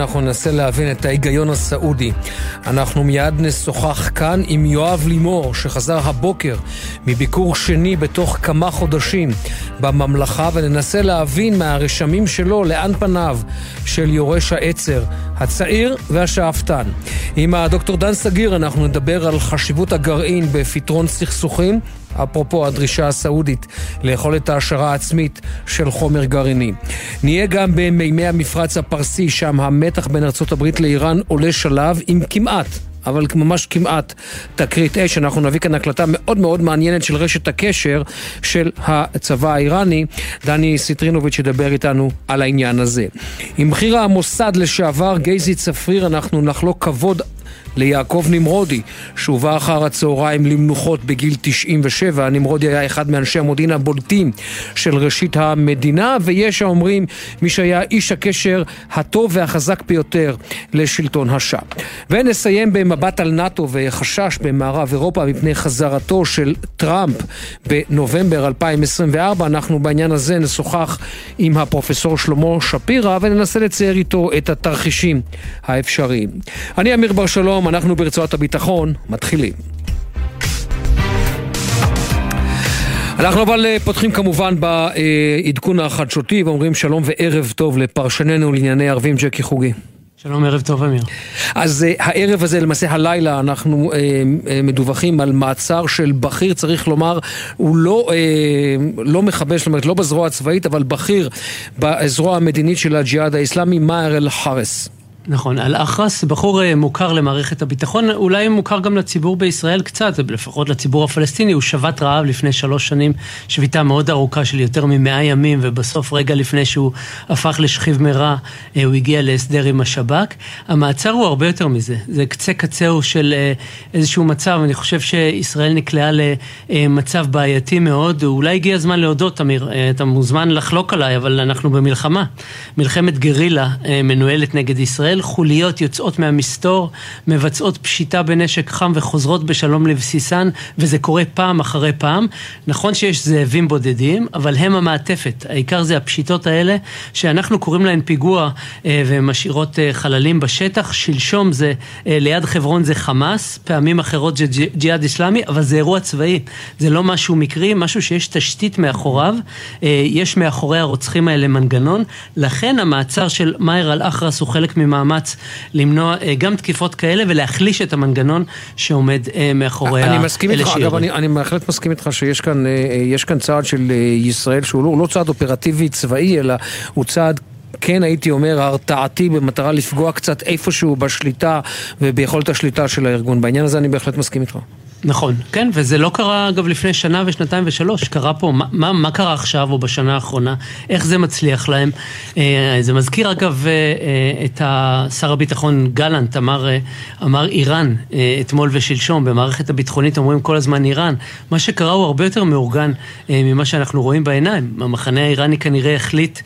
אנחנו ננסה להבין את ההיגיון הסעודי. אנחנו מיד נשוחח כאן עם יואב לימור, שחזר הבוקר מביקור שני בתוך כמה חודשים בממלכה, וננסה להבין מהרשמים שלו לאן פניו של יורש העצר, הצעיר והשאפתן. עם הדוקטור דן סגיר אנחנו נדבר על חשיבות הגרעין בפתרון סכסוכים. אפרופו הדרישה הסעודית לאכול את ההעשרה העצמית של חומר גרעיני. נהיה גם במימי המפרץ הפרסי, שם המתח בין ארה"ב לאיראן עולה שלב עם כמעט אבל ממש כמעט תקרית אש. אנחנו נביא כאן הקלטה מאוד מאוד מעניינת של רשת הקשר של הצבא האיראני. דני סיטרינוביץ' ידבר איתנו על העניין הזה. עם בכיר המוסד לשעבר גייזי צפריר אנחנו נחלוק כבוד ליעקב נמרודי, שהובא אחר הצהריים למנוחות בגיל 97. נמרודי היה אחד מאנשי המודיעין הבולטים של ראשית המדינה, ויש האומרים מי שהיה איש הקשר הטוב והחזק ביותר לשלטון השעה. ונסיים במבט על נאט"ו וחשש במערב אירופה מפני חזרתו של טראמפ בנובמבר 2024. אנחנו בעניין הזה נשוחח עם הפרופסור שלמה שפירא וננסה לצייר איתו את התרחישים האפשריים. אני אמיר בר שלום אנחנו ברצועת הביטחון מתחילים. אנחנו אבל אה, פותחים כמובן בעדכון החדשותי ואומרים שלום וערב טוב לפרשננו לענייני ערבים ג'קי חוגי. שלום, ערב טוב אמיר. אז uh, הערב הזה, למעשה הלילה, אנחנו uh, uh, מדווחים על מעצר של בכיר, צריך לומר, הוא לא, uh, לא מחבל, זאת אומרת, לא בזרוע הצבאית, אבל בכיר בזרוע המדינית של הג'יהאד האיסלאמי, מאהר אל-חרס. נכון, אל-אחרס, בחור אה, מוכר למערכת הביטחון, אולי מוכר גם לציבור בישראל קצת, לפחות לציבור הפלסטיני, הוא שבת רעב לפני שלוש שנים, שביתה מאוד ארוכה של יותר ממאה ימים, ובסוף רגע לפני שהוא הפך לשכיב מרע, אה, הוא הגיע להסדר עם השב"כ. המעצר הוא הרבה יותר מזה, זה קצה קצהו של אה, איזשהו מצב, אני חושב שישראל נקלעה למצב בעייתי מאוד, אולי הגיע הזמן להודות, אמיר, אתה מוזמן לחלוק עליי, אבל אנחנו במלחמה, מלחמת גרילה מנוהלת נגד ישראל. ישראל חוליות יוצאות מהמסתור, מבצעות פשיטה בנשק חם וחוזרות בשלום לבסיסן, וזה קורה פעם אחרי פעם. נכון שיש זאבים בודדים, אבל הם המעטפת. העיקר זה הפשיטות האלה, שאנחנו קוראים להן פיגוע אה, ומשאירות אה, חללים בשטח. שלשום זה, אה, ליד חברון זה חמאס, פעמים אחרות זה ג'יהאד אסלאמי, אבל זה אירוע צבאי. זה לא משהו מקרי, משהו שיש תשתית מאחוריו. יש מאחורי הרוצחים האלה מנגנון. לכן המעצר של מאיר אל-אחרס הוא חלק ממאמר מאמץ למנוע אה, גם תקיפות כאלה ולהחליש את המנגנון שעומד אה, מאחורי אני מסכים איתך, אגב, אני, אני בהחלט מסכים איתך שיש כאן, אה, כאן צעד של ישראל שהוא לא, לא צעד אופרטיבי צבאי, אלא הוא צעד כן הייתי אומר הרתעתי במטרה לפגוע קצת איפשהו בשליטה וביכולת השליטה של הארגון. בעניין הזה אני בהחלט מסכים איתך. נכון, כן, וזה לא קרה אגב לפני שנה ושנתיים ושלוש, קרה פה, מה, מה, מה קרה עכשיו או בשנה האחרונה, איך זה מצליח להם. אה, זה מזכיר אגב אה, אה, את שר הביטחון גלנט, אמר, אמר איראן אתמול ושלשום, במערכת הביטחונית אומרים כל הזמן איראן. מה שקרה הוא הרבה יותר מאורגן ממה שאנחנו רואים בעיניים. המחנה האיראני כנראה החליט,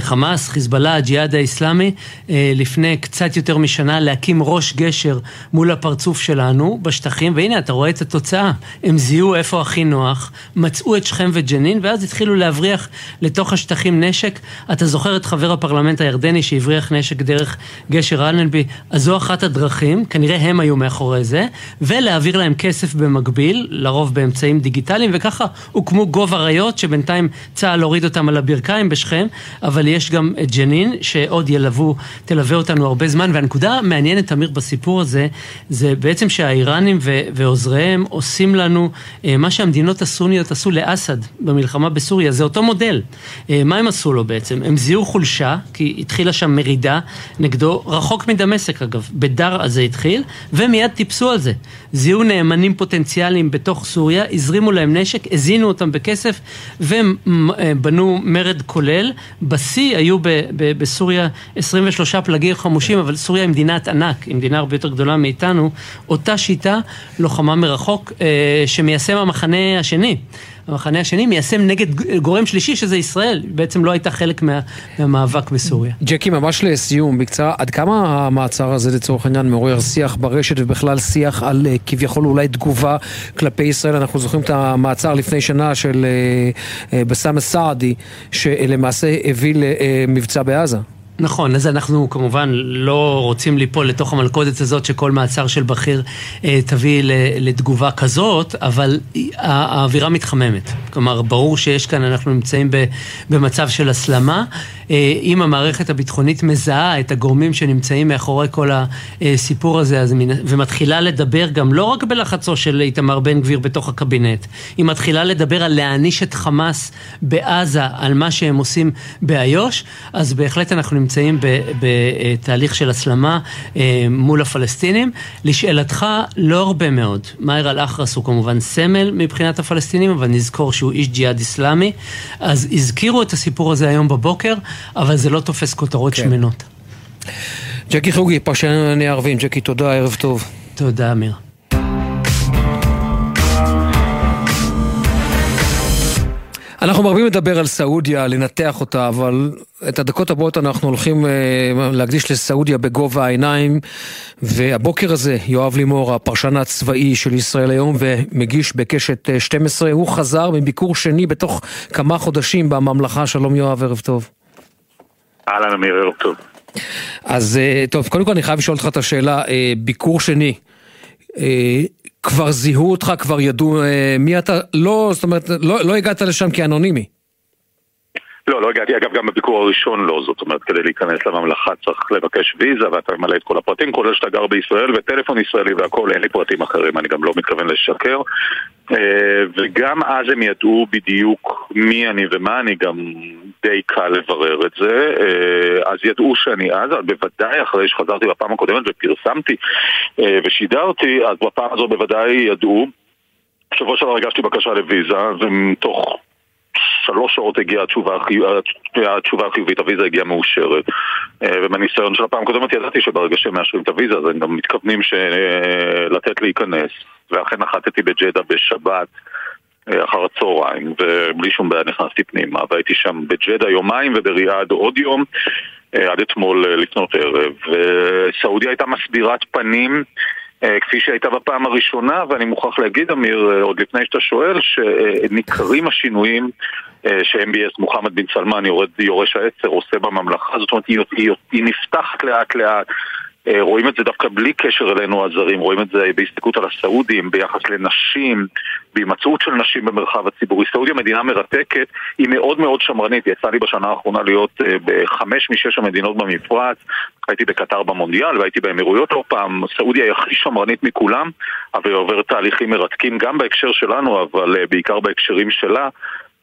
חמאס, חיזבאללה, הג'יהאד האיסלאמי, לפני קצת יותר משנה להקים ראש גשר מול הפרצוף שלנו בשטחים, והנה אתה רואה את התוצאה. הם זיהו איפה הכי נוח, מצאו את שכם וג'נין, ואז התחילו להבריח לתוך השטחים נשק. אתה זוכר את חבר הפרלמנט הירדני שהבריח נשק דרך גשר אלנבי? אז זו אחת הדרכים, כנראה הם היו מאחורי זה, ולהעביר להם כסף במקביל, לרוב באמצעים דיגיטליים, וככה הוקמו גוב אריות, שבינתיים צה"ל הוריד אותם על הברכיים בשכם, אבל יש גם את ג'נין, שעוד ילוו, תלווה אותנו הרבה זמן, והנקודה המעניינת, אמיר, בסיפור הזה, זה בעצם שהאיראנים ועוזריהם ועוזריהם עושים לנו אה, מה שהמדינות הסוניות עשו לאסד במלחמה בסוריה, זה אותו מודל. אה, מה הם עשו לו בעצם? הם זיהו חולשה, כי התחילה שם מרידה נגדו, רחוק מדמשק אגב, בדר זה התחיל, ומיד טיפסו על זה. זיהו נאמנים פוטנציאליים בתוך סוריה, הזרימו להם נשק, הזינו אותם בכסף, והם אה, מרד כולל. בשיא היו ב- ב- בסוריה 23 פלגים חמושים, אבל סוריה היא מדינת ענק, היא מדינה הרבה יותר גדולה מאיתנו. אותה שיטה, לוחמה מרחוק אה, שמיישם המחנה השני. המחנה השני מיישם נגד גורם שלישי שזה ישראל, בעצם לא הייתה חלק מה, מהמאבק בסוריה. ג'קי, ממש לסיום, בקצרה, עד כמה המעצר הזה לצורך העניין מעורר שיח ברשת ובכלל שיח על אה, כביכול אולי תגובה כלפי ישראל? אנחנו זוכרים את המעצר לפני שנה של אה, בסאם סעדי, שלמעשה הביא למבצע בעזה. נכון, אז אנחנו כמובן לא רוצים ליפול לתוך המלכודת הזאת שכל מעצר של בכיר אה, תביא לתגובה כזאת, אבל האווירה מתחממת. כלומר, ברור שיש כאן, אנחנו נמצאים במצב של הסלמה. אה, אם המערכת הביטחונית מזהה את הגורמים שנמצאים מאחורי כל הסיפור הזה, אז ומתחילה לדבר גם לא רק בלחצו של איתמר בן גביר בתוך הקבינט, היא מתחילה לדבר על להעניש את חמאס בעזה על מה שהם עושים באיו"ש, אז בהחלט אנחנו נמצאים בתהליך של הסלמה אה, מול הפלסטינים. לשאלתך, לא הרבה מאוד. מאיר אל-אחרס הוא כמובן סמל מבחינת הפלסטינים, אבל נזכור שהוא איש ג'יהאד אסלאמי. אז הזכירו את הסיפור הזה היום בבוקר, אבל זה לא תופס כותרות כן. שמנות. ג'קי חוגי, פרשן לענייני ערבים. ג'קי, תודה, ערב טוב. תודה, אמיר. אנחנו מרבים לדבר על סעודיה, לנתח אותה, אבל את הדקות הבאות אנחנו הולכים אה, להקדיש לסעודיה בגובה העיניים, והבוקר הזה יואב לימור, הפרשן הצבאי של ישראל היום ומגיש בקשת 12, אה, הוא חזר מביקור שני בתוך כמה חודשים בממלכה. שלום יואב, ערב טוב. אהלן אמיר, ערב טוב. אז אה, טוב, קודם כל אני חייב לשאול אותך את השאלה, ביקור שני. כבר זיהו אותך, כבר ידעו אה, מי אתה, לא, זאת אומרת, לא, לא הגעת לשם כאנונימי. לא, לא הגעתי, אגב גם בביקור הראשון לא, זאת אומרת כדי להיכנס לממלכה צריך לבקש ויזה ואתה ממלא את כל הפרטים, כולל שאתה גר בישראל וטלפון ישראלי והכל, אין לי פרטים אחרים, אני גם לא מתכוון לשקר. אה, וגם אז הם ידעו בדיוק מי אני ומה אני, גם די קל לברר את זה. אה, אז ידעו שאני אז, אבל בוודאי אחרי שחזרתי בפעם הקודמת ופרסמתי אה, ושידרתי, אז בפעם הזו בוודאי ידעו. בשבוע שעבר הגשתי בקשה לוויזה, ומתוך שלוש שעות הגיעה התשובה, התשובה החיובית, הוויזה הגיעה מאושרת. אה, ובניסיון של הפעם הקודמת ידעתי שברגע שהם מאשרים את הוויזה אז הם גם מתכוונים ש... אה, לתת להיכנס. ואכן נחתתי בג'דה בשבת. אה, אחר הצהריים, ובלי שום בעיה נכנסתי פנימה, והייתי שם בג'דה יומיים ובריאד עוד יום, עד אתמול לפנות ערב. וסעודיה הייתה מסבירת פנים אה, כפי שהייתה בפעם הראשונה, ואני מוכרח להגיד, אמיר, אה, עוד לפני שאתה שואל, שניכרים השינויים אה, ש-MBS מוחמד בן סלמן, יורש העצר, עושה בממלכה, זאת אומרת, היא, היא, היא נפתחת לאט לאט. אה, רואים את זה דווקא בלי קשר אלינו הזרים, רואים את זה בהסתכלות על הסעודים, ביחס לנשים, בהימצאות של נשים במרחב הציבורי. סעודיה מדינה מרתקת, היא מאוד מאוד שמרנית, יצא לי בשנה האחרונה להיות אה, בחמש משש המדינות במפרץ, הייתי בקטר במונדיאל והייתי באמירויות לא פעם, סעודיה היא הכי שמרנית מכולם, אבל היא עוברת תהליכים מרתקים גם בהקשר שלנו, אבל אה, בעיקר בהקשרים שלה.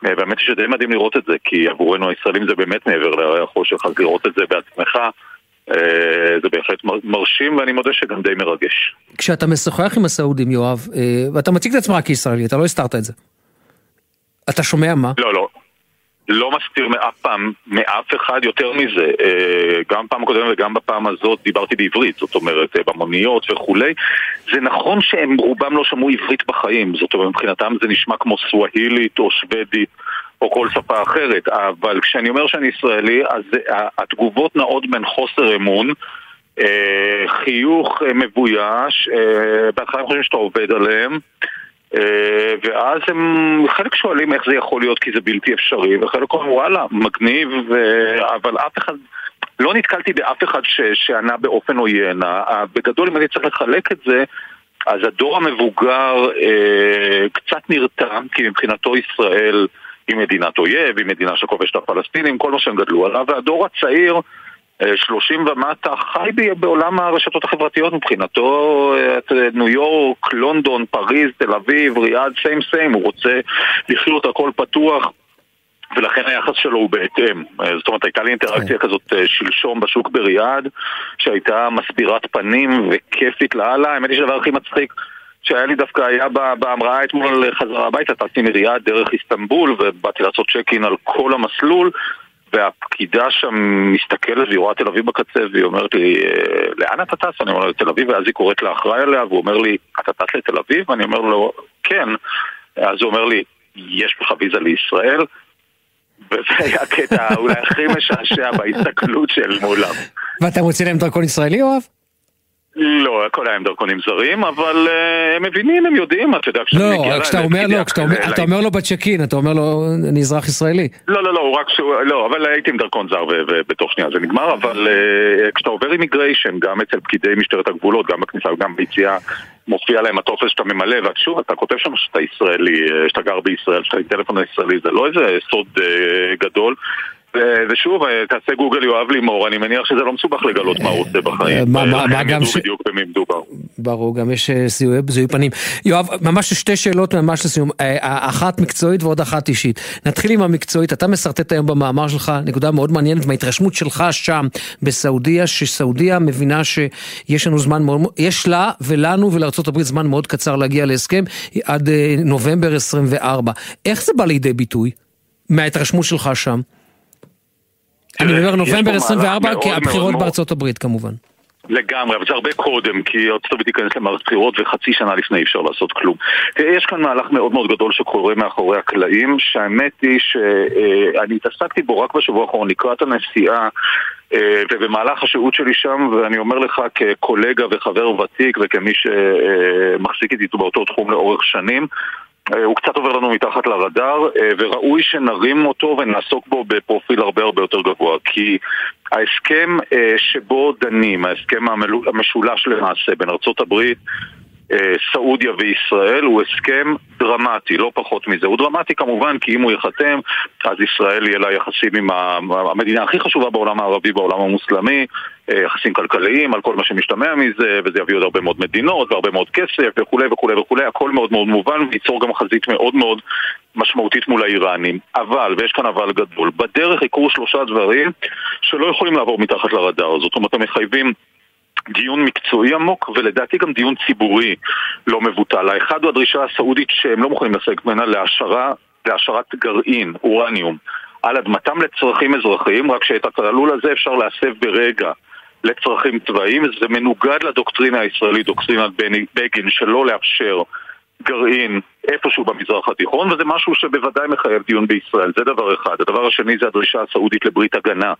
והאמת היא שדי מדהים לראות את זה, כי עבורנו הישראלים זה באמת מעבר לירח חושך, אז לראות את זה בעצמך אה, זה בהחלט מרשים ואני מודה שגם די מרגש. כשאתה משוחח עם הסעודים, יואב, אה, ואתה מציג את עצמך כישראלי, אתה לא הסתרת את זה. אתה שומע מה? לא, לא. לא מסתיר מאף פעם, מאף אחד יותר מזה. אה, גם פעם הקודמת וגם בפעם הזאת דיברתי בעברית, זאת אומרת, במוניות וכולי. זה נכון שהם רובם לא שמעו עברית בחיים, זאת אומרת, מבחינתם זה נשמע כמו סווהילית או שוודית. או כל שפה אחרת, אבל כשאני אומר שאני ישראלי, אז התגובות נעות בין חוסר אמון, אה, חיוך אה, מבויש, אה, בהתחלה הם חושבים שאתה עובד עליהם, ואז הם, חלק שואלים איך זה יכול להיות כי זה בלתי אפשרי, וחלק אומרים וואלה, מגניב, אבל אף אחד... לא נתקלתי באף אחד ש, שענה באופן עוין. בגדול, אם אני צריך לחלק את זה, אז הדור המבוגר אה, קצת נרתע, כי מבחינתו ישראל היא מדינת אויב, היא מדינה שכובשת הפלסטינים, כל מה שהם גדלו עליו, והדור הצעיר, 30 אה, ומטה, חי בעולם הרשתות החברתיות מבחינתו, אה, ניו יורק, לונדון, פריז, תל אביב, ריאד, סיים סיים, הוא רוצה לחיות הכל פתוח. ולכן היחס שלו הוא בהתאם. אה, זאת אומרת, הייתה לי אינטראקציה כן. כזאת שלשום בשוק בריאד, שהייתה מסבירת פנים וכיפית לאללה. האמת היא שהדבר הכי מצחיק שהיה לי דווקא, היה בהמראה אתמול חזרה הביתה, טסתי מריאד דרך איסטנבול ובאתי לעשות צ'ק אין על כל המסלול והפקידה שם מסתכלת והיא רואה תל אביב בקצה והיא אומרת לי, אה, לאן אתה טס? אני אומר לה, לתל אביב, ואז היא קוראת לאחראי עליה והוא אומר לי, אתה טס לתל אביב? ואני אומר לו, כן. אז הוא אומר לי, יש לך ויזה לישראל? וזה היה הקטע אולי הכי משעשע בהסתכלות של מולם. ואתה מוציא להם דרכון ישראלי, יואב? לא, הכל היה עם דרכונים זרים, אבל uh, הם מבינים, הם יודעים, אתה יודע, כשאתה לא, מגיע... כשאתה אומר לו, כשאתה אומר, אתה אומר לו בצ'קין, אתה אומר לו, אני אזרח ישראלי. לא, לא, לא, הוא רק שהוא, לא, אבל הייתי עם דרכון זר ובתוך שנייה זה נגמר, אבל uh, כשאתה עובר אימיגריישן, גם אצל פקידי משטרת הגבולות, גם בכניסה וגם ביציאה, מופיע להם הטופס שאתה ממלא, ושוב, אתה כותב שם שאתה ישראלי, שאתה גר בישראל, שאתה עם טלפון ישראלי, זה לא איזה סוד uh, גדול. ושוב, אה, תעשה גוגל יואב לימור, אני מניח שזה לא מסובך לגלות מה הוא עושה בחיים. מה גם ש... בדיוק במי מדובר. ברור, גם יש אה, זיהוי פנים. יואב, ממש שתי שאלות ממש לסיום, אה, אחת מקצועית ועוד אחת אישית. נתחיל עם המקצועית, אתה משרטט היום במאמר שלך נקודה מאוד מעניינת מההתרשמות שלך שם בסעודיה, שסעודיה מבינה שיש לנו זמן מאוד, יש לה ולנו ולארה"ב זמן מאוד קצר להגיע להסכם עד נובמבר 24. איך זה בא לידי ביטוי מההתרשמות שלך שם? אני מדבר נובמבר 24 כי הבחירות בארצות הברית כמובן. לגמרי, אבל זה הרבה קודם, כי ארצות הברית תיכנס למערכת בחירות וחצי שנה לפני אי אפשר לעשות כלום. יש כאן מהלך מאוד מאוד גדול שקורה מאחורי הקלעים, שהאמת היא שאני התעסקתי בו רק בשבוע האחרון לקראת הנסיעה אה, ובמהלך השהות שלי שם, ואני אומר לך כקולגה וחבר ותיק וכמי שמחזיק איתי באותו תחום לאורך שנים, הוא קצת עובר לנו מתחת לרדאר, אה, וראוי שנרים אותו ונעסוק בו בפרופיל הרבה הרבה יותר גבוה. כי ההסכם אה, שבו דנים, ההסכם המשולש למעשה בין ארה"ב, סעודיה וישראל הוא הסכם דרמטי, לא פחות מזה. הוא דרמטי כמובן כי אם הוא ייחתם, אז ישראל יהיה לה יחסים עם המדינה הכי חשובה בעולם הערבי, בעולם המוסלמי, אה, יחסים כלכליים, על כל מה שמשתמע מזה, וזה יביא עוד הרבה מאוד מדינות והרבה מאוד כסף וכולי וכולי וכולי, הכל מאוד מאוד מובן וייצור גם חזית מאוד מאוד משמעותית מול האיראנים. אבל, ויש כאן אבל גדול, בדרך יקרו שלושה דברים שלא יכולים לעבור מתחת לרדאר. זאת אומרת, הם מחייבים דיון מקצועי עמוק ולדעתי גם דיון ציבורי לא מבוטל. האחד הוא הדרישה הסעודית שהם לא מוכנים לסייג ממנה להשערה, להשערת גרעין, אורניום, על אדמתם לצרכים אזרחיים, רק שאת הכללול הזה אפשר להסב ברגע. לצרכים צבאיים, זה מנוגד לדוקטרינה הישראלית, דוקטרינת בגין, שלא לאפשר גרעין איפשהו במזרח התיכון, וזה משהו שבוודאי מחייב דיון בישראל, זה דבר אחד. הדבר השני זה הדרישה הסעודית לברית הגנה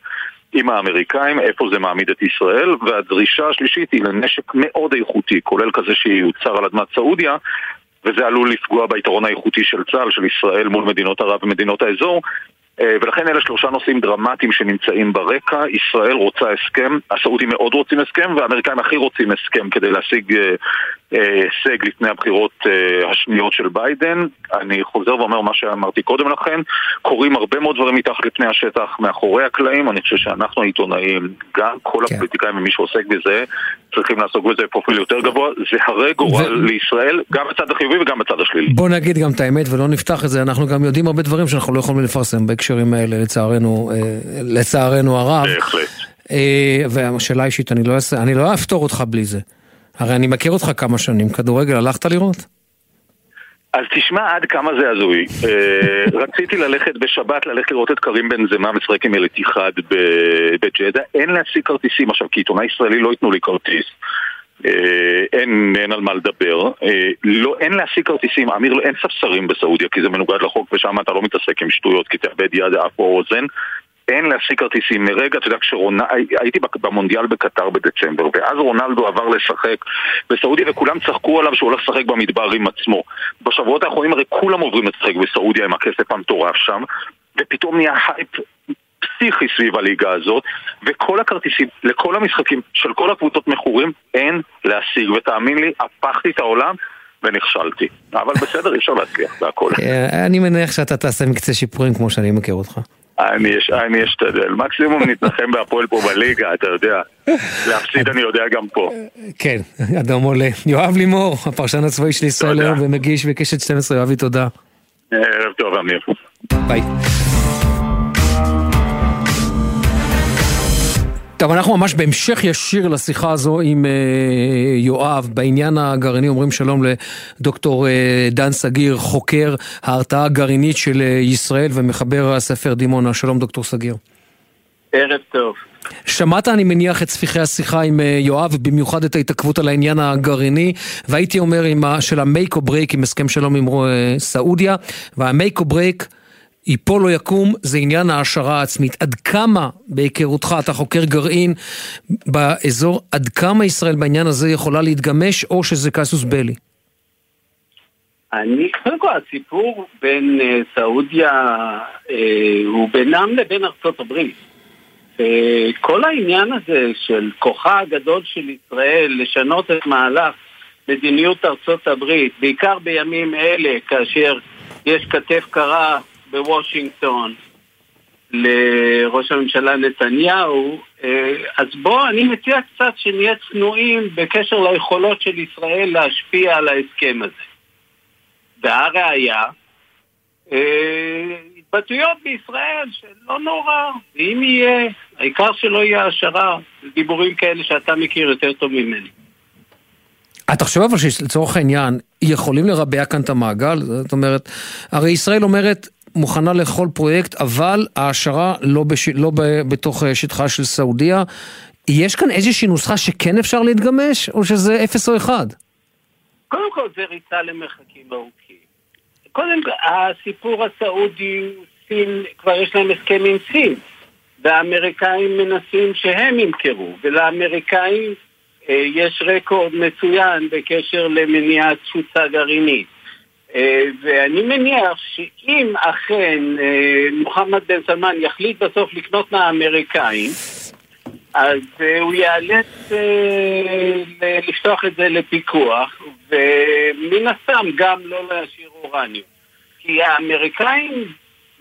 עם האמריקאים, איפה זה מעמיד את ישראל, והדרישה השלישית היא לנשק מאוד איכותי, כולל כזה שיוצר על אדמת סעודיה, וזה עלול לפגוע ביתרון האיכותי של צה"ל, של ישראל מול מדינות ערב ומדינות האזור, אה, ולכן אלה שלושה נושאים דרמטיים שנמצאים ברקע. ישראל רוצה הסכם, הסעודים מאוד רוצים הסכם, והאמריקאים הכי רוצים הסכם כדי להשיג אה, הישג לפני הבחירות השניות של ביידן. אני חוזר ואומר מה שאמרתי קודם לכן, קורים הרבה מאוד דברים מתחת לפני השטח, מאחורי הקלעים. אני חושב שאנחנו העיתונאים, גם כל כן. הפוליטיקאים ומי שעוסק בזה, צריכים לעסוק בזה בפרופיל יותר גבוה. זה הרי גורל ו... לישראל, גם בצד החיובי וגם בצד השלילי. בוא נגיד גם את האמת ולא נפתח את זה, אנחנו גם יודעים הרבה דברים שאנחנו לא יכולים לפרסם בהקשר בהקשרים האלה, לצערנו, אה, לצערנו הרב. בהחלט. אה, והשאלה אישית, אני לא, אני לא אפתור אותך בלי זה. הרי אני מכיר אותך כמה שנים, כדורגל הלכת לראות? אז תשמע עד כמה זה הזוי. אה, רציתי ללכת בשבת, ללכת לראות את קרים בן זמה משחק עם אלתיחד בג'דה. אין להשיג כרטיסים עכשיו, כי עיתונאי ישראלי לא ייתנו לי כרטיס. אין, אין על מה לדבר, לא, אין להשיג כרטיסים, אמיר, אין ספסרים בסעודיה כי זה מנוגד לחוק ושם אתה לא מתעסק עם שטויות כי תאבד יד, אף או אוזן אין להשיג כרטיסים מרגע, אתה יודע, כשרונלדו, הייתי במונדיאל בקטר בדצמבר ואז רונלדו עבר לשחק בסעודיה וכולם צחקו עליו שהוא הולך לשחק במדבר עם עצמו בשבועות האחרונים הרי כולם עוברים לשחק בסעודיה עם הכסף המטורף שם ופתאום נהיה הייפ פסיכי סביב הליגה הזאת, וכל הכרטיסים לכל המשחקים של כל הקבוצות מכורים אין להשיג, ותאמין לי, הפכתי את העולם. ונכשלתי, אבל בסדר, אי אפשר להצליח בהכל. אה, אני מניח שאתה תעשה מקצה שיפורים כמו שאני מכיר אותך. אני אשתדל, מקסימום נתנחם בהפועל פה בליגה, אתה יודע. להפסיד אני יודע גם פה. כן, אדום עולה. יואב לימור, הפרשן הצבאי של ישראל היום ומגיש בקשת 12, יואבי תודה. ערב טוב, אמיר. ביי. טוב, אנחנו ממש בהמשך ישיר לשיחה הזו עם אה, יואב בעניין הגרעיני, אומרים שלום לדוקטור אה, דן סגיר, חוקר ההרתעה הגרעינית של אה, ישראל ומחבר הספר דימונה. שלום דוקטור סגיר. ערב טוב. שמעת, אני מניח, את ספיחי השיחה עם אה, יואב, ובמיוחד את ההתעכבות על העניין הגרעיני, והייתי אומר ה, של ה make or break, עם הסכם שלום עם אה, סעודיה, וה make or break ייפול או יקום, זה עניין ההעשרה העצמית. עד כמה, בהיכרותך, אתה חוקר גרעין באזור, עד כמה ישראל בעניין הזה יכולה להתגמש, או שזה קאזוס בלי? אני, קודם כל, הסיפור בין uh, סעודיה uh, הוא בינם לבין ארצות הברית. Uh, כל העניין הזה של כוחה הגדול של ישראל לשנות את מהלך מדיניות ארצות הברית, בעיקר בימים אלה, כאשר יש כתף קרה בוושינגטון לראש הממשלה נתניהו, אז בואו, אני מציע קצת שנהיה צנועים בקשר ליכולות של ישראל להשפיע על ההסכם הזה. והראיה, התבטאויות בישראל שלא נורא, ואם יהיה, העיקר שלא יהיה השערה, דיבורים כאלה שאתה מכיר יותר טוב ממני. אתה חושב אבל שלצורך העניין יכולים לרבע כאן את המעגל? זאת אומרת, הרי ישראל אומרת מוכנה לכל פרויקט, אבל ההשערה לא, בש... לא ב... בתוך שטחה של סעודיה. יש כאן איזושהי נוסחה שכן אפשר להתגמש, או שזה אפס או אחד? קודם כל זה ריצה למרחקים ארוכים. קודם כל, הסיפור הסעודי, סין, כבר יש להם הסכם עם סין, והאמריקאים מנסים שהם ימכרו, ולאמריקאים אה, יש רקורד מצוין בקשר למניעת תפוצה גרעינית. אה, ואני מניח שאם אכן אה, מוחמד בן סלמן יחליט בסוף לקנות מהאמריקאים, אז הוא ייאלץ לפתוח את זה לפיקוח, ומן הסתם גם לא להשאיר אורניום. כי האמריקאים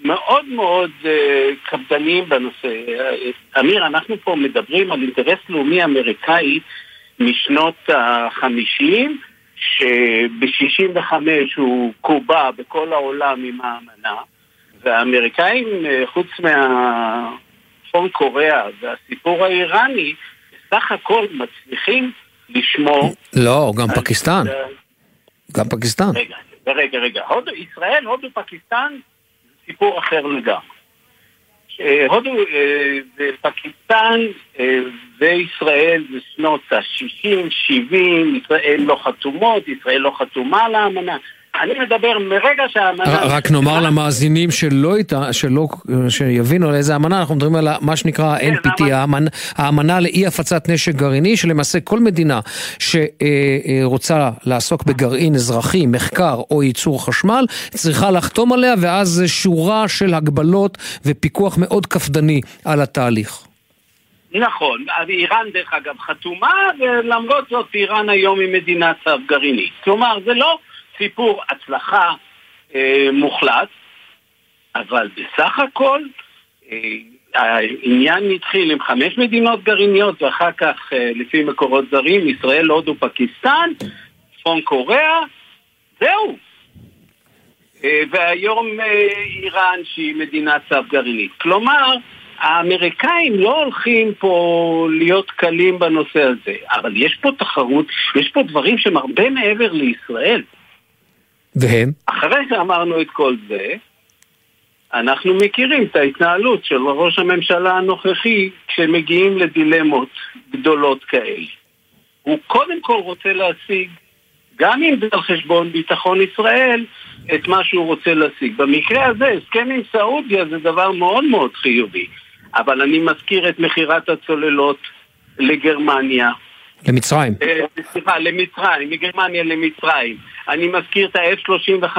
מאוד מאוד קפדניים בנושא. אמיר, אנחנו פה מדברים על אינטרס לאומי אמריקאי משנות החמישים, שב-65 הוא קובע בכל העולם עם האמנה, והאמריקאים, חוץ מהצפון קוריאה והסיפור האיראני, בסך הכל מצליחים לשמור... לא, גם פקיסטן. גם פקיסטן. רגע, רגע, רגע. הודו, ישראל, הודו, פקיסטן, סיפור אחר לגמרי. הודו ופקיסטן וישראל זה שנות ה-60, 70, ישראל לא חתומות, ישראל לא חתומה על האמנה. אני מדבר מרגע שהאמנה... רק נאמר למאזינים שלא איתה, שלא, שיבינו על איזה אמנה, אנחנו מדברים על מה שנקרא כן, NPT, האמנה לאי הפצת נשק גרעיני, שלמעשה כל מדינה שרוצה לעסוק בגרעין אזרחי, מחקר או ייצור חשמל, צריכה לחתום עליה, ואז זה שורה של הגבלות ופיקוח מאוד קפדני על התהליך. נכון, איראן דרך אגב חתומה, ולמרות זאת איראן היום היא מדינת צו גרעיני. כלומר, זה לא... סיפור הצלחה אה, מוחלט, אבל בסך הכל אה, העניין התחיל עם חמש מדינות גרעיניות ואחר כך, אה, לפי מקורות זרים, ישראל, הודו, פקיסטן, צפון קוריאה, זהו. אה, והיום אה, איראן שהיא מדינת צו גרעינית. כלומר, האמריקאים לא הולכים פה להיות קלים בנושא הזה, אבל יש פה תחרות, יש פה דברים שהם הרבה מעבר לישראל. והם? אחרי שאמרנו את כל זה, אנחנו מכירים את ההתנהלות של ראש הממשלה הנוכחי כשמגיעים לדילמות גדולות כאלה. הוא קודם כל רוצה להשיג, גם אם זה על חשבון ביטחון ישראל, את מה שהוא רוצה להשיג. במקרה הזה, הסכם עם סעודיה זה דבר מאוד מאוד חיובי. אבל אני מזכיר את מכירת הצוללות לגרמניה, למצרים. אה, סליחה, למצרים, מגרמניה למצרים. אני מזכיר את ה-F-35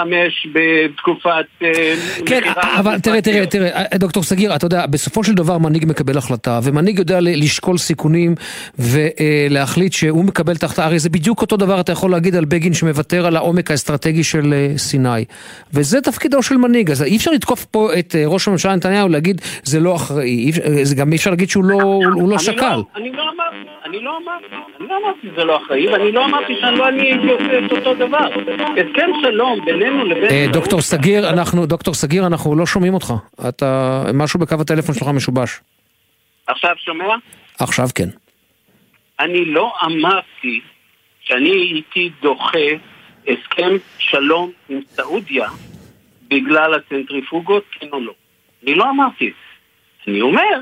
בתקופת... אה, כן, אבל תראה, תראה, תראה, אה, דוקטור סגיר, אתה יודע, בסופו של דבר מנהיג מקבל החלטה, ומנהיג יודע לשקול סיכונים ולהחליט שהוא מקבל את ההחלטה, הרי זה בדיוק אותו דבר אתה יכול להגיד על בגין שמוותר על העומק האסטרטגי של סיני. וזה תפקידו של מנהיג, אז אי אפשר לתקוף פה את ראש הממשלה נתניהו ולהגיד זה לא אחראי, גם אי אפשר להגיד שהוא לא, לא שקל. אני לא אמרתי, אני לא אמרתי. אני לא אמרתי שזה לא אחראי, ואני לא אמרתי שאני לא אני הייתי עושה את אותו דבר. הסכם שלום בינינו לבין... אה, דוקטור סגיר, אנחנו, דוקטור סגיר, אנחנו לא שומעים אותך. אתה, משהו בקו הטלפון שלך משובש. עכשיו שומע? עכשיו כן. אני לא אמרתי שאני הייתי דוחה הסכם שלום עם סעודיה בגלל הצנטריפוגות, כן או לא. אני לא אמרתי את זה. אני אומר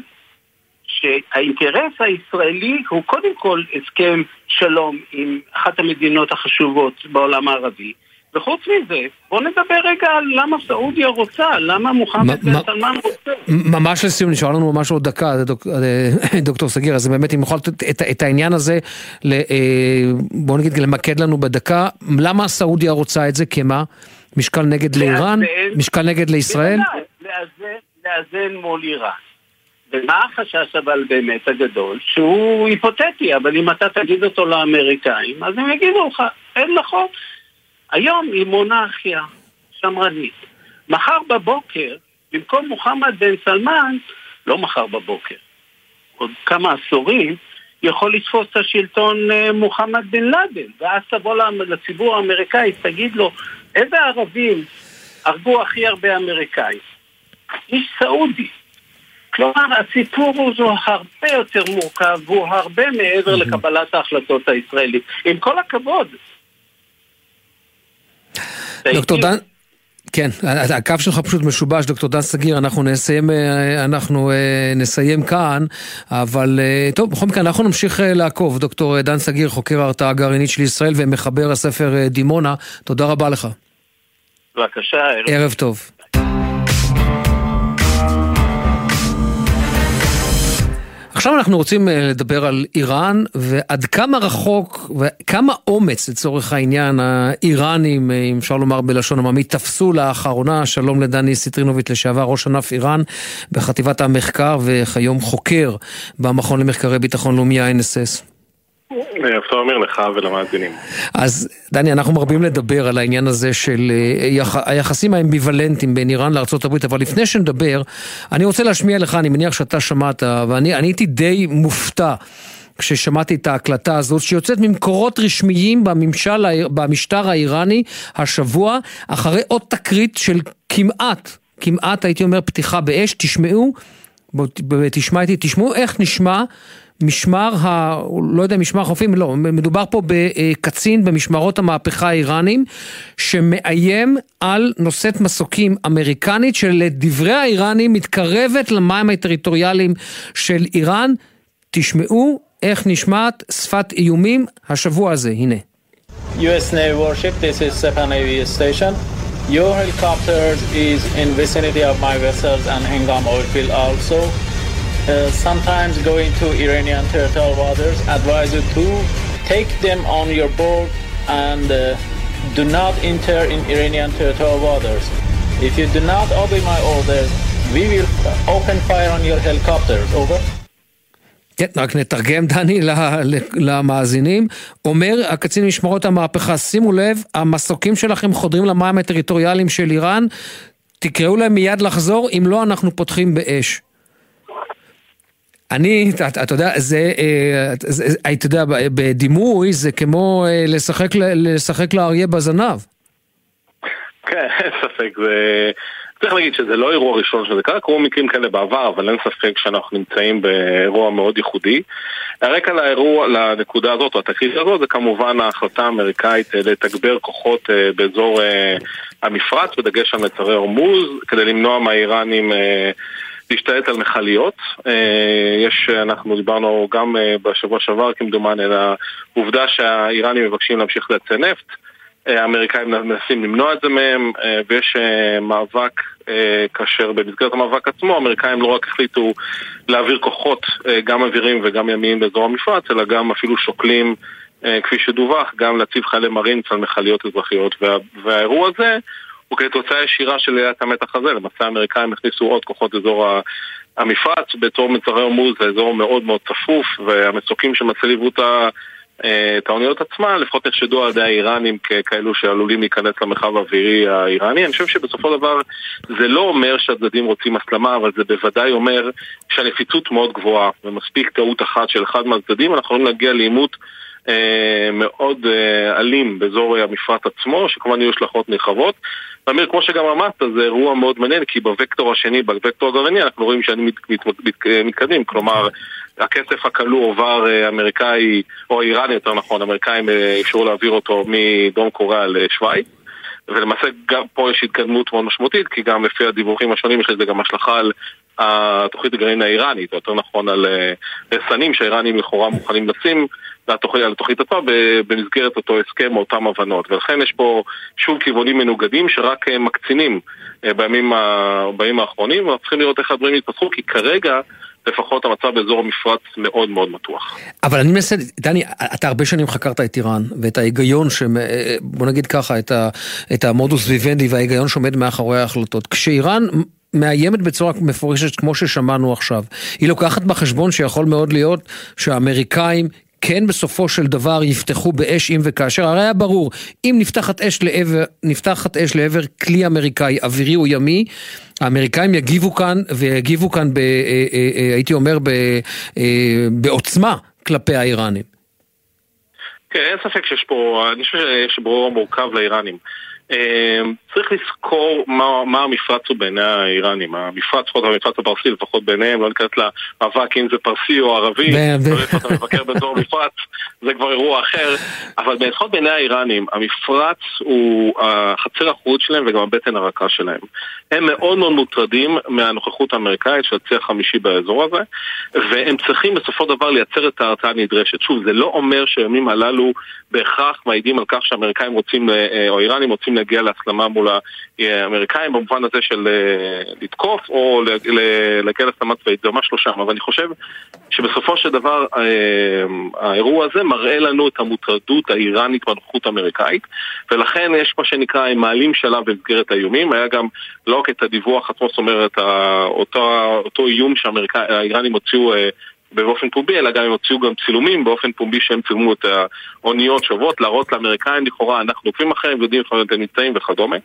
שהאינטרס הישראלי הוא קודם כל הסכם שלום עם אחת המדינות החשובות בעולם הערבי, וחוץ מזה, בוא נדבר רגע על למה סעודיה רוצה, למה מוחמד בן סלמן רוצה. ממש לסיום, נשאר לנו ממש עוד דקה, דוק, אה, דוקטור סגיר, אז באמת אם יכול לתת את, את העניין הזה, אה, בוא נגיד למקד לנו בדקה, למה סעודיה רוצה את זה, כמה? משקל נגד לאיראן? משקל נגד לישראל? לאזן מול איראן. ומה החשש אבל באמת הגדול? שהוא היפותטי, אבל אם אתה תגיד אותו לאמריקאים, אז הם יגידו לך, אין נכון. היום היא מונרכיה שמרנית. מחר בבוקר, במקום מוחמד בן סלמן, לא מחר בבוקר, עוד כמה עשורים, יכול לתפוס את השלטון אה, מוחמד בן לאדן, ואז תבוא לציבור האמריקאי, תגיד לו, איזה ערבים הרגו הכי הרבה אמריקאים? איש סעודי. כלומר, הסיפור הוא הרבה יותר מורכב, והוא הרבה מעבר לקבלת ההחלטות הישראלית. עם כל הכבוד. דוקטור דן... כן, הקו שלך פשוט משובש, דוקטור דן סגיר, אנחנו נסיים, אה, אנחנו אה, נסיים כאן, אבל אה, טוב, בכל מקרה אנחנו נמשיך לעקוב. דוקטור דן סגיר, חוקר ההרתעה הגרעינית של ישראל ומחבר הספר דימונה, תודה רבה לך. בבקשה, ערב, ערב טוב. עכשיו אנחנו רוצים אה, לדבר על איראן ועד כמה רחוק וכמה אומץ לצורך העניין האיראנים, אה, אם אפשר לומר בלשון עממית, תפסו לאחרונה, שלום לדני סיטרינוביץ' לשעבר ראש ענף איראן בחטיבת המחקר וכיום חוקר במכון למחקרי ביטחון לאומי ה-NSS. ערב טוב אמיר לך ולמאזינים. אז דני, אנחנו מרבים לדבר על העניין הזה של אה, יח... היחסים האמביוולנטיים בין איראן לארה"ב, אבל לפני שנדבר, אני רוצה להשמיע לך, אני מניח שאתה שמעת, ואני הייתי די מופתע. כששמעתי את ההקלטה הזאת, שיוצאת ממקורות רשמיים בממשל, במשטר האיראני השבוע, אחרי עוד תקרית של כמעט, כמעט הייתי אומר פתיחה באש, תשמעו, תשמע איתי, תשמעו איך נשמע משמר, ה... לא יודע, משמר חופים, לא, מדובר פה בקצין במשמרות המהפכה האיראנים, שמאיים על נושאת מסוקים אמריקנית, שלדברי האיראנים מתקרבת למים הטריטוריאליים של איראן. תשמעו איך נשמעת שפת איומים השבוע הזה, הנה. US Navy warship, this is Sepan Navy station. Your helicopter is in vicinity of my vessels and Hengam oil field also. Uh, sometimes going to Iranian territorial waters, advise you to take them on your board and uh, do not enter in Iranian territorial waters. If you do not obey my orders, we will open fire on your helicopters. Over. כן, רק נתרגם, דני, למאזינים. אומר הקצין משמרות המהפכה, שימו לב, המסוקים שלכם חודרים למים הטריטוריאליים של איראן, תקראו להם מיד לחזור, אם לא, אנחנו פותחים באש. אני, אתה, אתה יודע, זה, אה, אתה יודע, בדימוי זה כמו אה, לשחק, לשחק לאריה בזנב. כן, אין ספק, זה... צריך להגיד שזה לא אירוע ראשון שזה קרה, קרו מקרים כאלה בעבר, אבל אין ספק שאנחנו נמצאים באירוע מאוד ייחודי. הרקע לאירוע, לנקודה הזאת, או התקרית הזאת, זה כמובן ההחלטה האמריקאית אה, לתגבר כוחות באזור המפרץ, בדגש על מצרי הורמוז, כדי למנוע מהאיראנים להשתלט על מכליות. אה, יש, אנחנו דיברנו גם אה, בשבוע שעבר כמדומני על העובדה שהאיראנים מבקשים להמשיך לייצא נפט. אה, האמריקאים מנסים למנוע את זה מהם, ויש מאבק כאשר במסגרת המאבק עצמו האמריקאים לא רק החליטו להעביר כוחות גם אווירים וגם ימיים באזור המפרץ, אלא גם אפילו שוקלים, כפי שדווח, גם להציב חיילי מרינץ על מכליות אזרחיות. וה, והאירוע הזה הוא כתוצאה ישירה של עליית המתח הזה. למעשה האמריקאים הכניסו עוד כוחות אזור המפרץ, בתור מצרי הורמוז זה אזור מאוד מאוד צפוף, והמצוקים שמצליבו את אה, את האוניות עצמן, לפחות נחשדו על ידי האיראנים ככאלו שעלולים להיכנס למרחב האווירי האיראני. אני חושב שבסופו של דבר זה לא אומר שהצדדים רוצים הסלמה, אבל זה בוודאי אומר שהנפיצות מאוד גבוהה, ומספיק טעות אחת של אחד מהצדדים, אנחנו יכולים להגיע לעימות אה, מאוד אה, אלים באזור המפרט עצמו, שכמובן יהיו השלכות נרחבות. ואמיר, כמו שגם אמרת, זה אירוע מאוד מעניין, כי בווקטור השני, בווקטור הגרעיני, אנחנו רואים שאני מת, מת, מת, מת, מתקדמים. כלומר, הכסף הכלוא עובר אה, אמריקאי, או איראני יותר נכון, אמריקאים אפשרו להעביר אותו מדרום קוריאה לשוויץ. ולמעשה גם פה יש התקדמות מאוד משמעותית, כי גם לפי הדיווחים השונים יש לזה גם השלכה על התוכנית הגרעין האיראנית, או יותר נכון על רסנים שהאיראנים לכאורה מוכנים לשים לתוכנית, על התוכנית עצמה במסגרת אותו הסכם או אותם הבנות. ולכן יש פה שוב כיוונים מנוגדים שרק מקצינים בימים, בימים האחרונים, ואנחנו צריכים לראות איך הדברים יתפתחו, כי כרגע לפחות המצב באזור המפרץ מאוד מאוד מתוח. אבל אני מנסה, דני, אתה הרבה שנים חקרת את איראן, ואת ההיגיון, ש... בוא נגיד ככה, את, ה... את המודוס ויבנדי וההיגיון שעומד מאחורי ההחלטות. כשאיראן מאיימת בצורה מפורשת כמו ששמענו עכשיו, היא לוקחת בחשבון שיכול מאוד להיות שהאמריקאים כן בסופו של דבר יפתחו באש אם וכאשר, הרי היה ברור, אם נפתחת אש לעבר, נפתחת אש לעבר כלי אמריקאי, אווירי או ימי, האמריקאים יגיבו כאן, ויגיבו כאן, ב, אה, אה, אה, הייתי אומר, ב, בעוצמה כלפי האיראנים. כן, אין ספק שיש פה, אני חושב שיש ברור מורכב לאיראנים. צריך לזכור מה, מה המפרץ הוא בעיני האיראנים. המפרץ, לפחות המפרץ הפרסי, לפחות בעיניהם, לא ניכנס למאבק אם זה פרסי או ערבי, איפה אתה מבקר באזור המפרץ, זה כבר אירוע אחר. אבל לפחות בעיני האיראנים, המפרץ הוא החצר האחורית שלהם וגם הבטן הרכה שלהם. הם מאוד מאוד מוטרדים מהנוכחות האמריקאית של הצי החמישי באזור הזה, והם צריכים בסופו של דבר לייצר את ההרתעה הנדרשת. שוב, זה לא אומר שהימים הללו בהכרח מעידים על כך שהאמריקאים רוצים, או האיראנים רוצים להגיע להסלמה מול האמריקאים במובן הזה של אה, לתקוף או להגיע להסלמה צבאית, זה ממש לא שם, אבל אני חושב שבסופו של דבר אה, האירוע הזה מראה לנו את המוטרדות האיראנית בנוכחות האמריקאית ולכן יש מה שנקרא, הם מעלים שלב במסגרת האיומים, היה גם לא רק את הדיווח עצמו, זאת אומרת אותו, אותו איום שהאיראנים הוציאו אה, באופן פומבי, אלא גם הם הוציאו גם צילומים באופן פומבי שהם צילמו את האוניות שוות, להראות לאמריקאים לכאורה, אנחנו עוקבים אחריהם, יודעים איפה הם נמצאים וכדומה.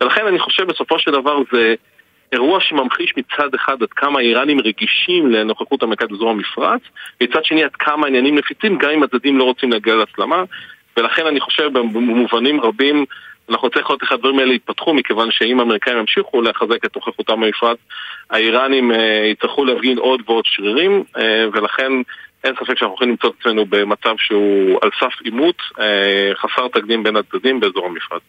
ולכן אני חושב בסופו של דבר זה אירוע שממחיש מצד אחד עד כמה האיראנים רגישים לנוכחות אמריקאית באזור המפרץ, מצד שני עד כמה העניינים נפיצים, גם אם הצדדים לא רוצים להגיע להסלמה, ולכן אני חושב במובנים רבים אנחנו צריכים לראות איך הדברים האלה יתפתחו, מכיוון שאם האמריקאים ימשיכו לחזק את נוכחותם במפרץ, האיראנים אה, יצטרכו להפגין עוד ועוד שרירים, אה, ולכן אין ספק שאנחנו יכולים למצוא את עצמנו במצב שהוא על סף עימות, אה, חסר תקדים בין הצדדים באזור המפרץ.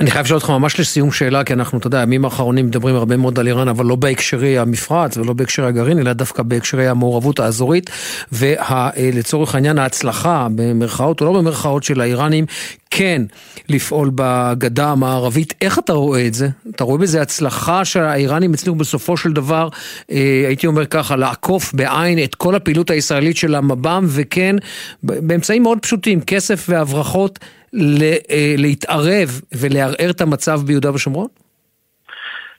אני חייב לשאול אותך ממש לסיום שאלה, כי אנחנו, אתה יודע, הימים האחרונים מדברים הרבה מאוד על איראן, אבל לא בהקשרי המפרץ ולא בהקשרי הגרעין, אלא דווקא בהקשרי המעורבות האזורית, ולצורך העניין ההצלחה, במרכאות או לא במרכאות של האיראנים, כן לפעול בגדה המערבית. איך אתה רואה את זה? אתה רואה בזה הצלחה שהאיראנים הצליחו בסופו של דבר, אה, הייתי אומר ככה, לעקוף בעין את כל הפעילות הישראלית של המב"ם, וכן, באמצעים מאוד פשוטים, כסף והברחות. אה, להתערב ולערער את המצב ביהודה ושומרון?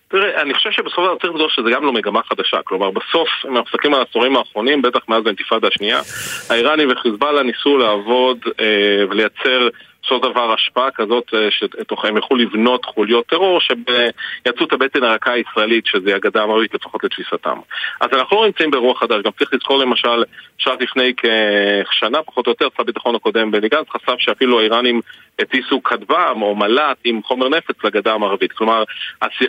תראה, אני חושב שבסוף דבר צריך לדבר שזה גם לא מגמה חדשה. כלומר, בסוף, אם אנחנו מסתכלים על העשורים האחרונים, בטח מאז האינתיפאדה השנייה, האיראנים וחיזבאללה ניסו לעבוד אה, ולייצר של דבר השפעה כזאת אה, שהם יכלו לבנות חוליות טרור שיצאו את הבטן הרכה הישראלית, שזה הגדה המערבית לפחות לתפיסתם. אז אנחנו לא נמצאים באירוע חדש, גם צריך לזכור למשל, שרק לפני כשנה פחות או יותר, שר הביטחון הקודם בני גנץ חשף שאפילו האיראנים הטיסו כטב"ם או מל"ט עם חומר נפץ לגדה המערבית. כלומר,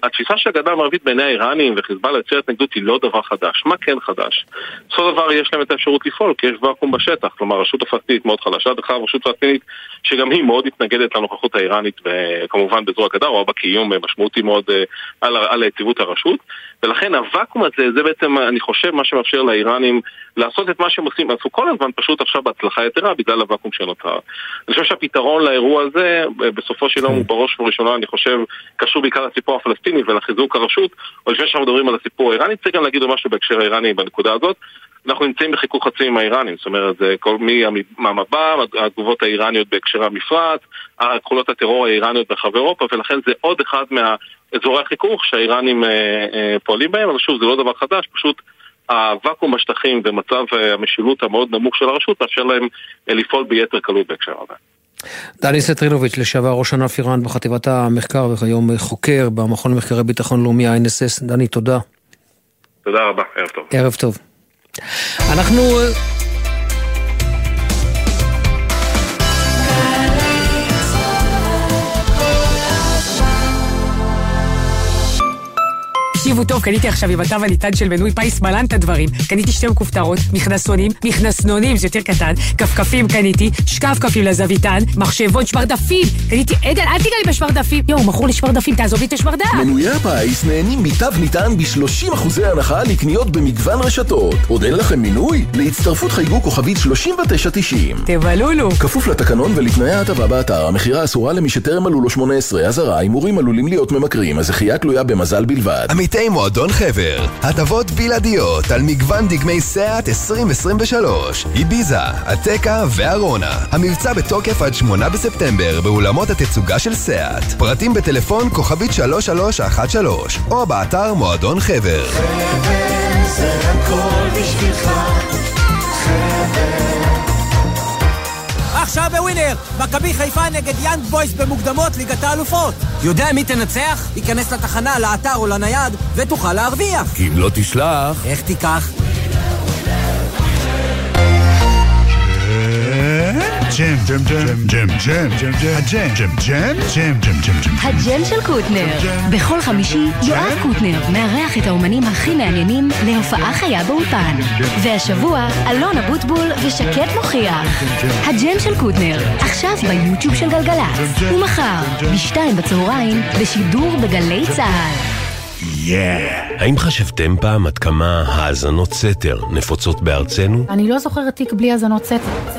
התפיסה של הגדה המערבית בעיני האיראנים וחיזבאללה יוצר התנגדות היא לא דבר חדש. מה כן חדש? בסופו דבר יש להם את האפשרות לפעול, כי יש ואקום בשטח. כלומר, הרשות הפלסטינית מאוד חלשה, דרך אגב, רשות פלסטינית שגם היא מאוד מתנגדת לנוכחות האיראנית, כמובן באזור הגדה, רואה בה קיום משמעותי מאוד אה, על, על יציבות הרשות. ולכן הוואקום הזה, זה בעצם, אני חושב, מה שמאפשר לאיראנים לעשות את מה שהם עושים, עשו כל הזמן פשוט עכשיו בהצלחה יתרה בגלל הוואקום שנוצר. אני חושב שהפתרון לאירוע הזה, בסופו של יום הוא בראש ובראשונה, אני חושב, קשור בעיקר לסיפור הפלסטיני ולחיזוק הרשות, או לפני שאנחנו מדברים על הסיפור האיראני, צריך גם להגיד משהו בהקשר האיראני בנקודה הזאת. אנחנו נמצאים בחיכוך חצי עם האיראנים, זאת אומרת, זה כל מי מהמב"ם, התגובות האיראניות בהקשר המפרץ, יכולות הטרור האיראניות ברחבי אירופה, ולכן זה עוד אחד מהאזורי החיכוך שהאיראנים אה, אה, פועלים בהם, אבל שוב, זה לא דבר חדש, פשוט הוואקום בשטחים ומצב אה, המשילות המאוד נמוך של הרשות מאפשר להם אה, לפעול ביתר קלות בהקשר הזה. דני סטרילוביץ', לשעבר ראש ענף איראן בחטיבת המחקר וכיום חוקר במכון למחקרי ביטחון לאומי ה-NSS. דני, תודה. תודה רבה, ערב טוב. ערב טוב. אנחנו... תקשיבו טוב, קניתי עכשיו עם התו הניתן של מנוי פיס מלן את הדברים. קניתי שתי כופתרות, מכנסונים, מכנסנונים, זה יותר קטן, כפכפים קניתי, שקף כפים לזוויתן, מחשבון, שמרדפים. קניתי, עדן, אל תיגע לי בשמרדפים. יואו, מכור לי שמרדפים, תעזוב לי את השמרדף. מנויי הפיס נהנים מתו ניתן ב-30% הנחה לקניות במגוון רשתות. עוד אין לכם מינוי? להצטרפות חייגו כוכבית 3990. תבלולו. כפוף לתקנון ולתנאי ההטבה באתר, המכירה אסורה למי שטרם מלאו לו 18, אזהרה, הימורים עלולים להיות ממכרים, הזכייה תלויה במזל בלבד. עמיתי מועדון חבר, הטבות בלעדיות על מגוון דגמי סאט 2023, איביזה, אתקה וארונה. המבצע בתוקף עד 8 בספטמבר באולמות התצוגה של סאט. פרטים בטלפון כוכבית 3313 או באתר מועדון חבר. חבר זה הכל בשבילך עכשיו בווינר, מכבי חיפה נגד יאנג בויס במוקדמות ליגת האלופות. יודע מי תנצח? ייכנס לתחנה, לאתר או לנייד, ותוכל להרוויח. אם לא תשלח... איך תיקח? ג'ם, ג'ם, ג'ם, ג'ם, ג'ם, ג'ם, הג'ם, ג'ם, ג'ם, ג'ם, ג'ם, ג'ם, ג'ם. הג'ם של קוטנר. בכל חמישי יואב קוטנר מארח את האומנים הכי מעניינים להופעה חיה באולפן. והשבוע אלון אבוטבול ושקד מוכיח. הג'ם של קוטנר, עכשיו ביוטיוב של גלגלצ. ומחר, בשתיים בצהריים, בשידור בגלי צה"ל. Yeah. האם חשבתם פעם עד כמה האזנות סתר נפוצות בארצנו? אני לא זוכרת תיק בלי האזנות סתר.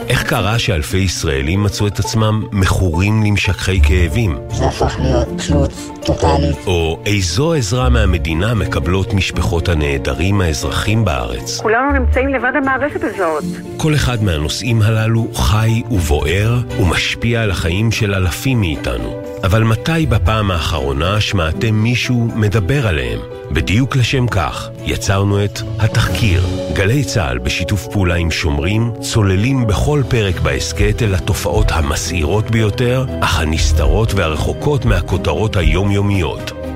איך קרה שאלפי ישראלים מצאו את עצמם מכורים למשככי כאבים? זה הפך להיות תלות טוטאלית. או איזו עזרה מהמדינה מקבלות משפחות הנעדרים האזרחים בארץ? כולנו נמצאים לבד המערכת הזאת. כל אחד מהנושאים הללו חי ובוער ומשפיע על החיים של אלפים מאיתנו. אבל מתי בפעם האחרונה שמעתם מישהו מדבר עליהם? בדיוק לשם כך יצרנו את התחקיר. גלי צה"ל בשיתוף פעולה עם שומרים צוללים בכל פרק בהסכת אל התופעות המסעירות ביותר, אך הנסתרות והרחוקות מהכותרות היומיומיות.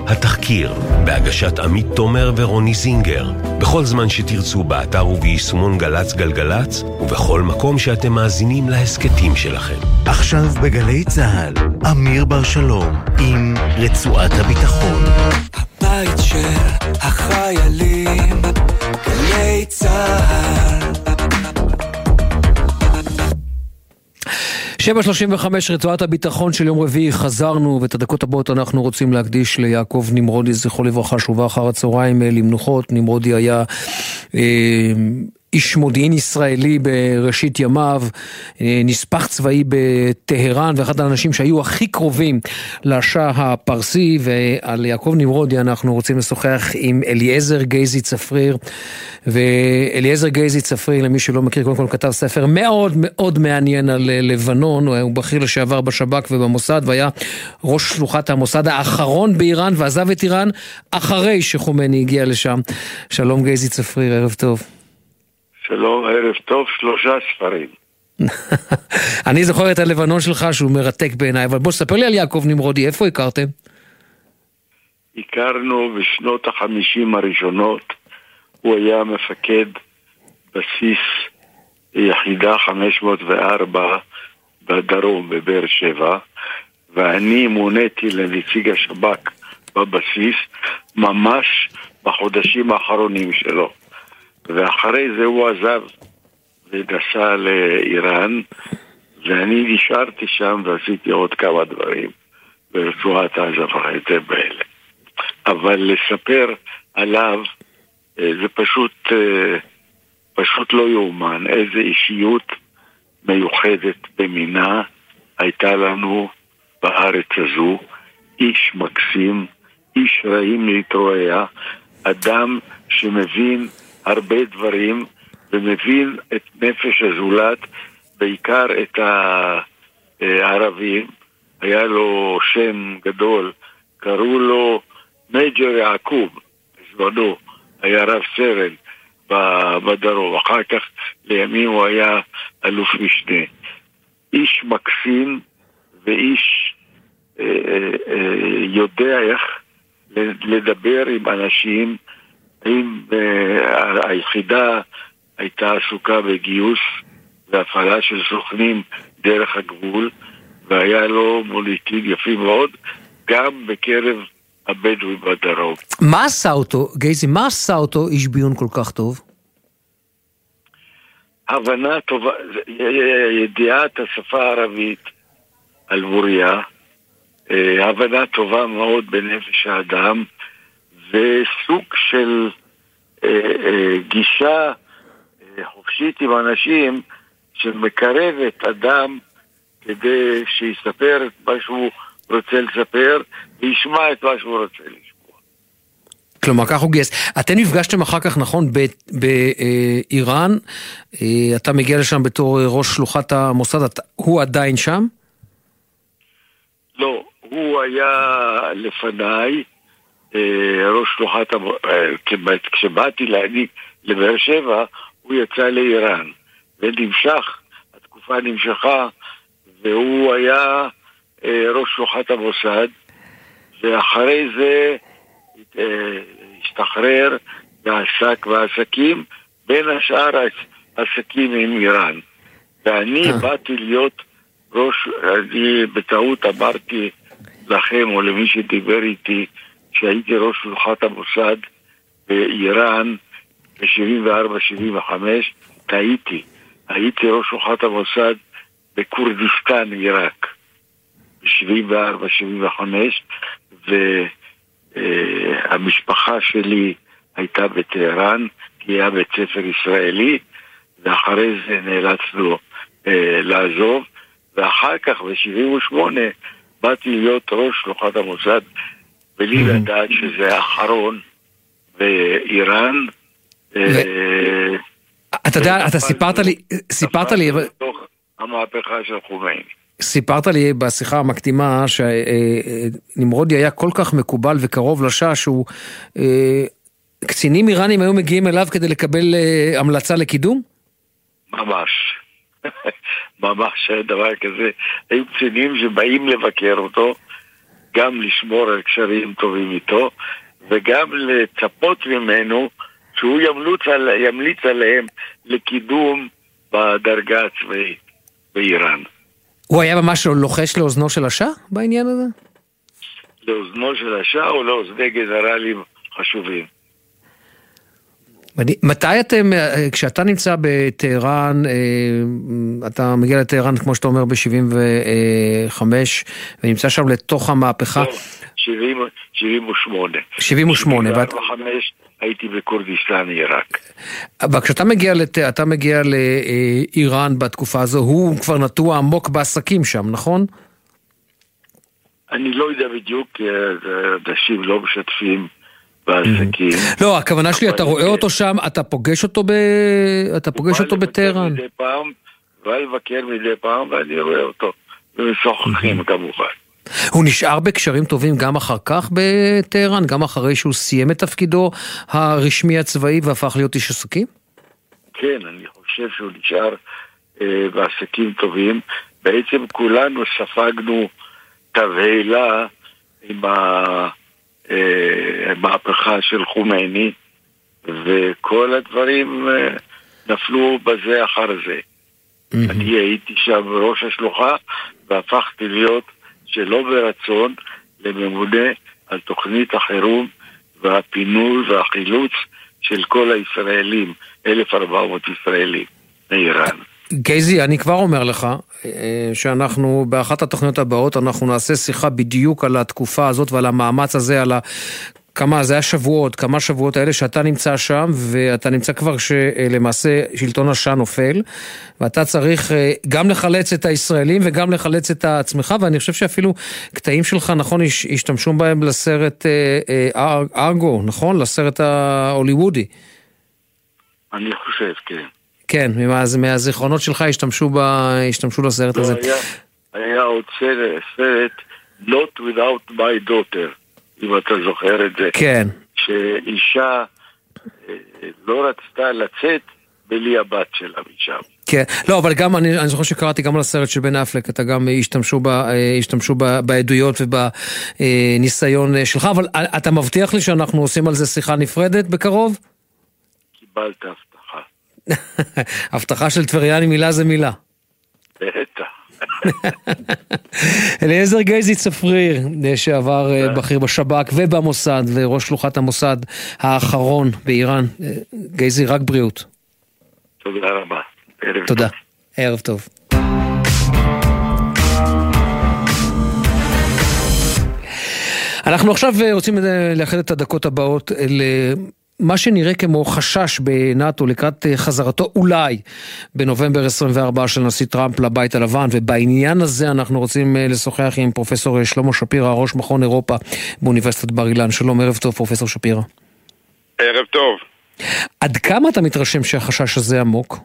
התחקיר, בהגשת עמית תומר ורוני זינגר, בכל זמן שתרצו באתר וביישומון גל"צ גלגלצ, ובכל מקום שאתם מאזינים להסכתים שלכם. עכשיו בגלי צה"ל, אמיר בר שלום, עם רצועת הביטחון. הבית של החיילים, גלי צה"ל 7.35 רצועת הביטחון של יום רביעי חזרנו ואת הדקות הבאות אנחנו רוצים להקדיש ליעקב נמרודי זכרו לברכה שהובא אחר הצהריים אה, למנוחות. נמרודי היה אה, איש מודיעין ישראלי בראשית ימיו, אה, נספח צבאי בטהרן, ואחד האנשים שהיו הכי קרובים לשאה הפרסי, ועל יעקב נמרודי אנחנו רוצים לשוחח עם אליעזר גייזי צפריר, ואליעזר גייזי צפריר, למי שלא מכיר, קודם כל כתב ספר מאוד מאוד מעניין על אה, לבנון, הוא בכיר לשעבר בשב"כ ובמוסד, והיה ראש שלוחת המוסד האחרון באיראן, ועזב את איראן אחרי שחומני הגיע לשם. שלום גייזי צפריר, ערב טוב. שלום, ערב טוב, שלושה ספרים. אני זוכר את הלבנון שלך שהוא מרתק בעיניי, אבל בוא ספר לי על יעקב נמרודי, איפה הכרתם? הכרנו בשנות החמישים הראשונות, הוא היה מפקד בסיס יחידה 504 בדרום, בבאר שבע, ואני מוניתי לנציג השב"כ בבסיס ממש בחודשים האחרונים שלו. ואחרי זה הוא עזב ונסע לאיראן, ואני נשארתי שם ועשיתי עוד כמה דברים ברצועת עזה וכיוצא באלה. אבל לספר עליו אה, זה פשוט, אה, פשוט לא יאומן. איזה אישיות מיוחדת במינה הייתה לנו בארץ הזו. איש מקסים, איש רעים להתרועע, אדם שמבין הרבה דברים ומבין את נפש הזולת, בעיקר את הערבים. היה לו שם גדול, קראו לו מייג'ר יעקוב, בזמנו, היה רב סרן בדרום, אחר כך לימים הוא היה אלוף משנה. איש מקסים ואיש אה, אה, אה, יודע איך לדבר עם אנשים אם uh, היחידה הייתה עסוקה בגיוס והפעלה של סוכנים דרך הגבול, והיה לו מוניטין יפים מאוד, גם בקרב הבדואי בדרום. מה עשה אותו, גייזי, מה עשה אותו איש ביון כל כך טוב? הבנה טובה, ידיעת השפה הערבית על בוריה, אה, הבנה טובה מאוד בנפש האדם, וסוג של אה, אה, גישה אה, חופשית עם אנשים שמקרבת אדם כדי שיספר את מה שהוא רוצה לספר וישמע את מה שהוא רוצה לשמוע. כלומר, כך הוא גייס. אתם נפגשתם אחר כך, נכון, באיראן, אה, אתה מגיע לשם בתור אה, ראש שלוחת המוסד, אתה- הוא עדיין שם? לא, הוא היה לפניי אה, ראש שלוחת, אה, כשבאתי להעניק לבאר שבע, הוא יצא לאיראן. ונמשך, התקופה נמשכה, והוא היה אה, ראש שלוחת המוסד, ואחרי זה אה, השתחרר ועסק בעסקים, בין השאר עסקים עם איראן. ואני באתי להיות ראש, אני בטעות אמרתי לכם או למי שדיבר איתי שהייתי ראש שלוחת המוסד באיראן ב-74-75, טעיתי. הייתי ראש שלוחת המוסד בכורדיסטן, עיראק, ב-74-75, והמשפחה שלי הייתה בטהרן, כי היה בית ספר ישראלי, ואחרי זה נאלצנו אה, לעזוב, ואחר כך, ב-78, באתי להיות ראש שלוחת המוסד, בלי לדעת שזה האחרון באיראן. אה, אתה יודע, אתה סיפרת לי, סיפרת לי, בתוך המהפכה של חומייני. סיפרת לי בשיחה המקדימה שנמרודי היה כל כך מקובל וקרוב לשעה שהוא... אה, קצינים איראנים היו מגיעים אליו כדי לקבל אה, המלצה לקידום? ממש. ממש דבר כזה. היו קצינים שבאים לבקר אותו, גם לשמור על קשרים טובים איתו, וגם לצפות ממנו שהוא ימליץ, על, ימליץ עליהם לקידום בדרגה הצבאית באיראן. הוא היה ממש לוחש לאוזנו של השאה בעניין הזה? לאוזנו של השאה או לאוזני גנרלים חשובים. מתי אתם, אה, כשאתה נמצא בטהרן, אה, אתה מגיע לטהרן, כמו שאתה אומר, ב-75, ונמצא שם לתוך המהפכה, 70, 78. 78, ואת- 75 הייתי בכורדיסטן, עיראק. אבל כשאתה מגיע, לת... אתה מגיע לאיראן בתקופה הזו, הוא כבר נטוע עמוק בעסקים שם, נכון? אני לא יודע בדיוק, כי אנשים לא משתפים בעסקים. לא, הכוונה שלי, אתה רואה אותו שם, אתה פוגש אותו ב... אתה פוגש אותו בטהרן. פעם, בא לבקר מדי פעם, ואני רואה אותו. ומשוחחים כמובן. הוא נשאר בקשרים טובים גם אחר כך בטהרן, גם אחרי שהוא סיים את תפקידו הרשמי הצבאי והפך להיות איש עסקים? כן, אני חושב שהוא נשאר אה, בעסקים טובים. בעצם כולנו ספגנו תבהלה עם ה- המהפכה של חומייני, וכל הדברים אה, נפלו בזה אחר זה. אני הייתי שם ראש השלוחה, והפכתי להיות, שלא ברצון, לממונה על תוכנית החירום והפינוי והחילוץ של כל הישראלים, 1,400 ישראלים מאיראן. גייזי, אני כבר אומר לך אה, שאנחנו, באחת התוכניות הבאות, אנחנו נעשה שיחה בדיוק על התקופה הזאת ועל המאמץ הזה, על ה... כמה, זה היה שבועות, כמה שבועות האלה שאתה נמצא שם, ואתה נמצא כבר שלמעשה שלטון השאה נופל, ואתה צריך אה, גם לחלץ את הישראלים וגם לחלץ את עצמך, ואני חושב שאפילו קטעים שלך, נכון, הש- השתמשו בהם לסרט אה, אה, אר- ארגו, נכון? לסרט ההוליוודי. אני חושב, כן. כן, מה, מהזיכרונות שלך השתמשו, ב, השתמשו לסרט לא, הזה. היה, היה עוד סרט, Not Without My Daughter, אם אתה זוכר את זה. כן. שאישה אה, לא רצתה לצאת בלי הבת שלה משם. כן, לא, אבל גם, אני, אני זוכר שקראתי גם על הסרט של בן אפלק, אתה גם השתמשו, ב, אה, השתמשו ב, בעדויות ובניסיון אה, שלך, אבל אתה מבטיח לי שאנחנו עושים על זה שיחה נפרדת בקרוב? קיבלת הבטחה. של טבריאני מילה זה מילה. בטח. אליעזר גייזי צפריר, שעבר אה, בכיר בשב"כ ובמוסד, וראש שלוחת המוסד האחרון באיראן. אה, גייזי, רק בריאות. תודה רבה. תודה. ערב טוב. אנחנו עכשיו אה, רוצים אה, לאחד את הדקות הבאות למה שנראה כמו חשש בנאט"ו לקראת אה, חזרתו אולי בנובמבר 24 של נשיא טראמפ לבית הלבן ובעניין הזה אנחנו רוצים לשוחח עם פרופסור שלמה שפירא, ראש מכון אירופה באוניברסיטת בר אילן. שלום, ערב טוב פרופסור שפירא. ערב טוב. עד כמה אתה מתרשם שהחשש הזה עמוק?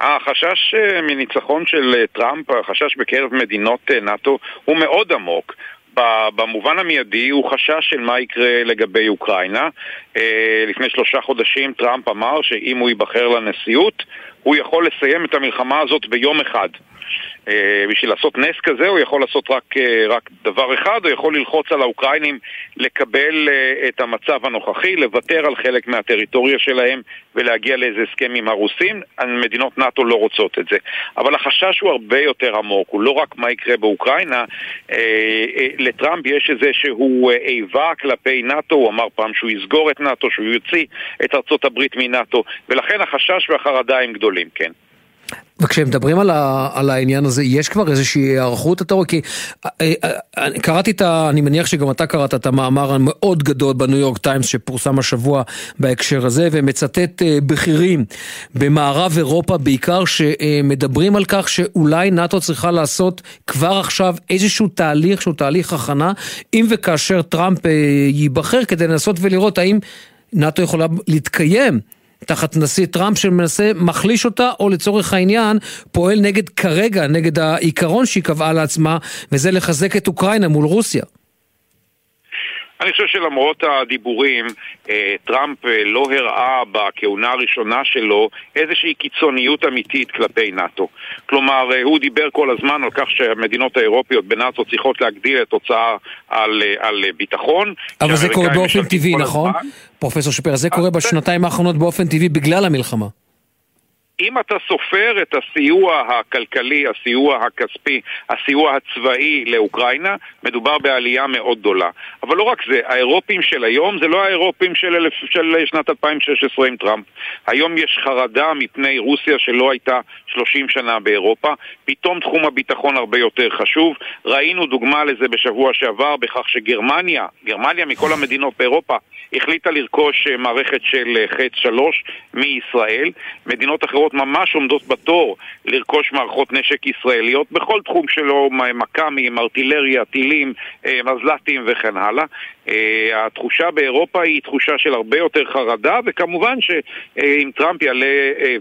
החשש מניצחון של טראמפ, החשש בקרב מדינות נאט"ו הוא מאוד עמוק. במובן המיידי הוא חשש של מה יקרה לגבי אוקראינה. אה, לפני שלושה חודשים טראמפ אמר שאם הוא ייבחר לנשיאות, הוא יכול לסיים את המלחמה הזאת ביום אחד. אה, בשביל לעשות נס כזה הוא יכול לעשות רק, אה, רק דבר אחד, הוא יכול ללחוץ על האוקראינים לקבל אה, את המצב הנוכחי, לוותר על חלק מהטריטוריה שלהם ולהגיע לאיזה הסכם עם הרוסים. מדינות נאט"ו לא רוצות את זה. אבל החשש הוא הרבה יותר עמוק, הוא לא רק מה יקרה באוקראינה, לטראמפ יש איזשהו איבה כלפי נאט"ו, הוא אמר פעם שהוא יסגור את נאט"ו, שהוא יוציא את ארצות הברית מנאט"ו, ולכן החשש והחרדה הם גדולים, כן. וכשמדברים על, ה, על העניין הזה, יש כבר איזושהי היערכות, אתה רואה? כי אה, אה, אה, קראתי את ה... אני מניח שגם אתה קראת את המאמר המאוד גדול בניו יורק טיימס שפורסם השבוע בהקשר הזה, ומצטט בכירים במערב אירופה בעיקר, שמדברים על כך שאולי נאט"ו צריכה לעשות כבר עכשיו איזשהו תהליך שהוא תהליך הכנה, אם וכאשר טראמפ ייבחר, כדי לנסות ולראות האם נאט"ו יכולה להתקיים תחת נשיא טראמפ שמנסה, מחליש אותה, או לצורך העניין, פועל נגד, כרגע, נגד העיקרון שהיא קבעה לעצמה, וזה לחזק את אוקראינה מול רוסיה. אני חושב שלמרות הדיבורים, אה, טראמפ אה, לא הראה בכהונה הראשונה שלו איזושהי קיצוניות אמיתית כלפי נאט"ו. כלומר, אה, הוא דיבר כל הזמן על כך שהמדינות האירופיות בנאט"ו צריכות להגדיל את הוצאה על, על ביטחון. אבל זה קורה באופן טבעי, נכון? פרופסור שפיר, זה קורה בשנתיים האחרונות באופן טבעי בגלל המלחמה. אם אתה סופר את הסיוע הכלכלי, הסיוע הכספי, הסיוע הצבאי לאוקראינה, מדובר בעלייה מאוד גדולה. אבל לא רק זה, האירופים של היום זה לא האירופים של, אלף, של שנת 2016 עם טראמפ. היום יש חרדה מפני רוסיה שלא הייתה 30 שנה באירופה. פתאום תחום הביטחון הרבה יותר חשוב. ראינו דוגמה לזה בשבוע שעבר בכך שגרמניה, גרמניה מכל המדינות באירופה, החליטה לרכוש אה, מערכת של אה, חץ 3 מישראל. מדינות אחרות ממש עומדות בתור לרכוש מערכות נשק ישראליות בכל תחום שלו, מכ"מים, ארטילריה, טילים, אה, מזל"טים וכן הלאה. התחושה באירופה היא תחושה של הרבה יותר חרדה, וכמובן שאם טראמפ יעלה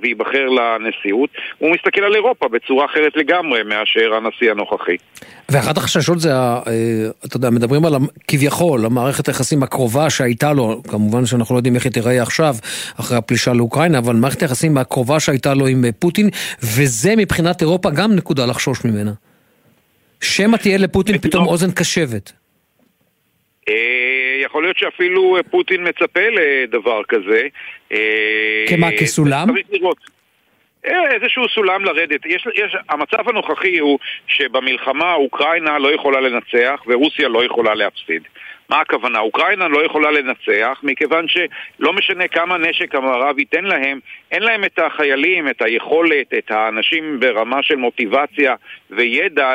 וייבחר לנשיאות, הוא מסתכל על אירופה בצורה אחרת לגמרי מאשר הנשיא הנוכחי. ואחת החששות זה, אתה יודע, מדברים על כביכול המערכת היחסים הקרובה שהייתה לו, כמובן שאנחנו לא יודעים איך היא תיראה עכשיו, אחרי הפלישה לאוקראינה, אבל מערכת היחסים הקרובה שהייתה לו עם פוטין, וזה מבחינת אירופה גם נקודה לחשוש ממנה. שמא תהיה לפוטין פתאום אוזן קשבת. אה, יכול להיות שאפילו פוטין מצפה לדבר כזה. אה, כמה, כסולם? אה, איזשהו סולם לרדת. יש, יש, המצב הנוכחי הוא שבמלחמה אוקראינה לא יכולה לנצח ורוסיה לא יכולה להפסיד. מה הכוונה? אוקראינה לא יכולה לנצח מכיוון שלא משנה כמה נשק המערב ייתן להם, אין להם את החיילים, את היכולת, את האנשים ברמה של מוטיבציה וידע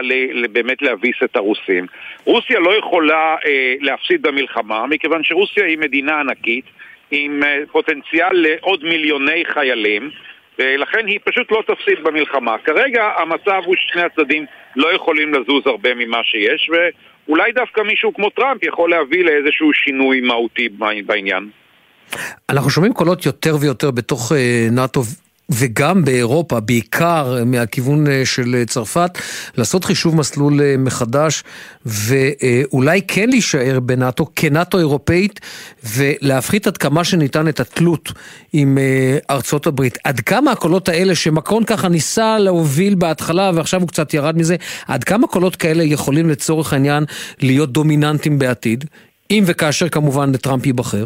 באמת להביס את הרוסים. רוסיה לא יכולה אה, להפסיד במלחמה מכיוון שרוסיה היא מדינה ענקית עם אה, פוטנציאל לעוד מיליוני חיילים ולכן היא פשוט לא תפסיד במלחמה. כרגע המצב הוא ששני הצדדים לא יכולים לזוז הרבה ממה שיש, ואולי דווקא מישהו כמו טראמפ יכול להביא לאיזשהו שינוי מהותי בעניין. אנחנו שומעים קולות יותר ויותר בתוך אה, נאט"ו וגם באירופה, בעיקר מהכיוון אה, של צרפת, לעשות חישוב מסלול אה, מחדש ואולי כן להישאר בנאט"ו כנאט"ו אירופאית ולהפחית עד כמה שניתן את התלות עם אה, ארצות הברית. עד כמה הקולות האלה שמקרון ככה ניסה להוביל בהתחלה ועכשיו הוא קצת ירד מזה, עד כמה קולות כאלה יכולים לצורך העניין להיות דומיננטיים בעתיד, אם וכאשר כמובן טראמפ ייבחר?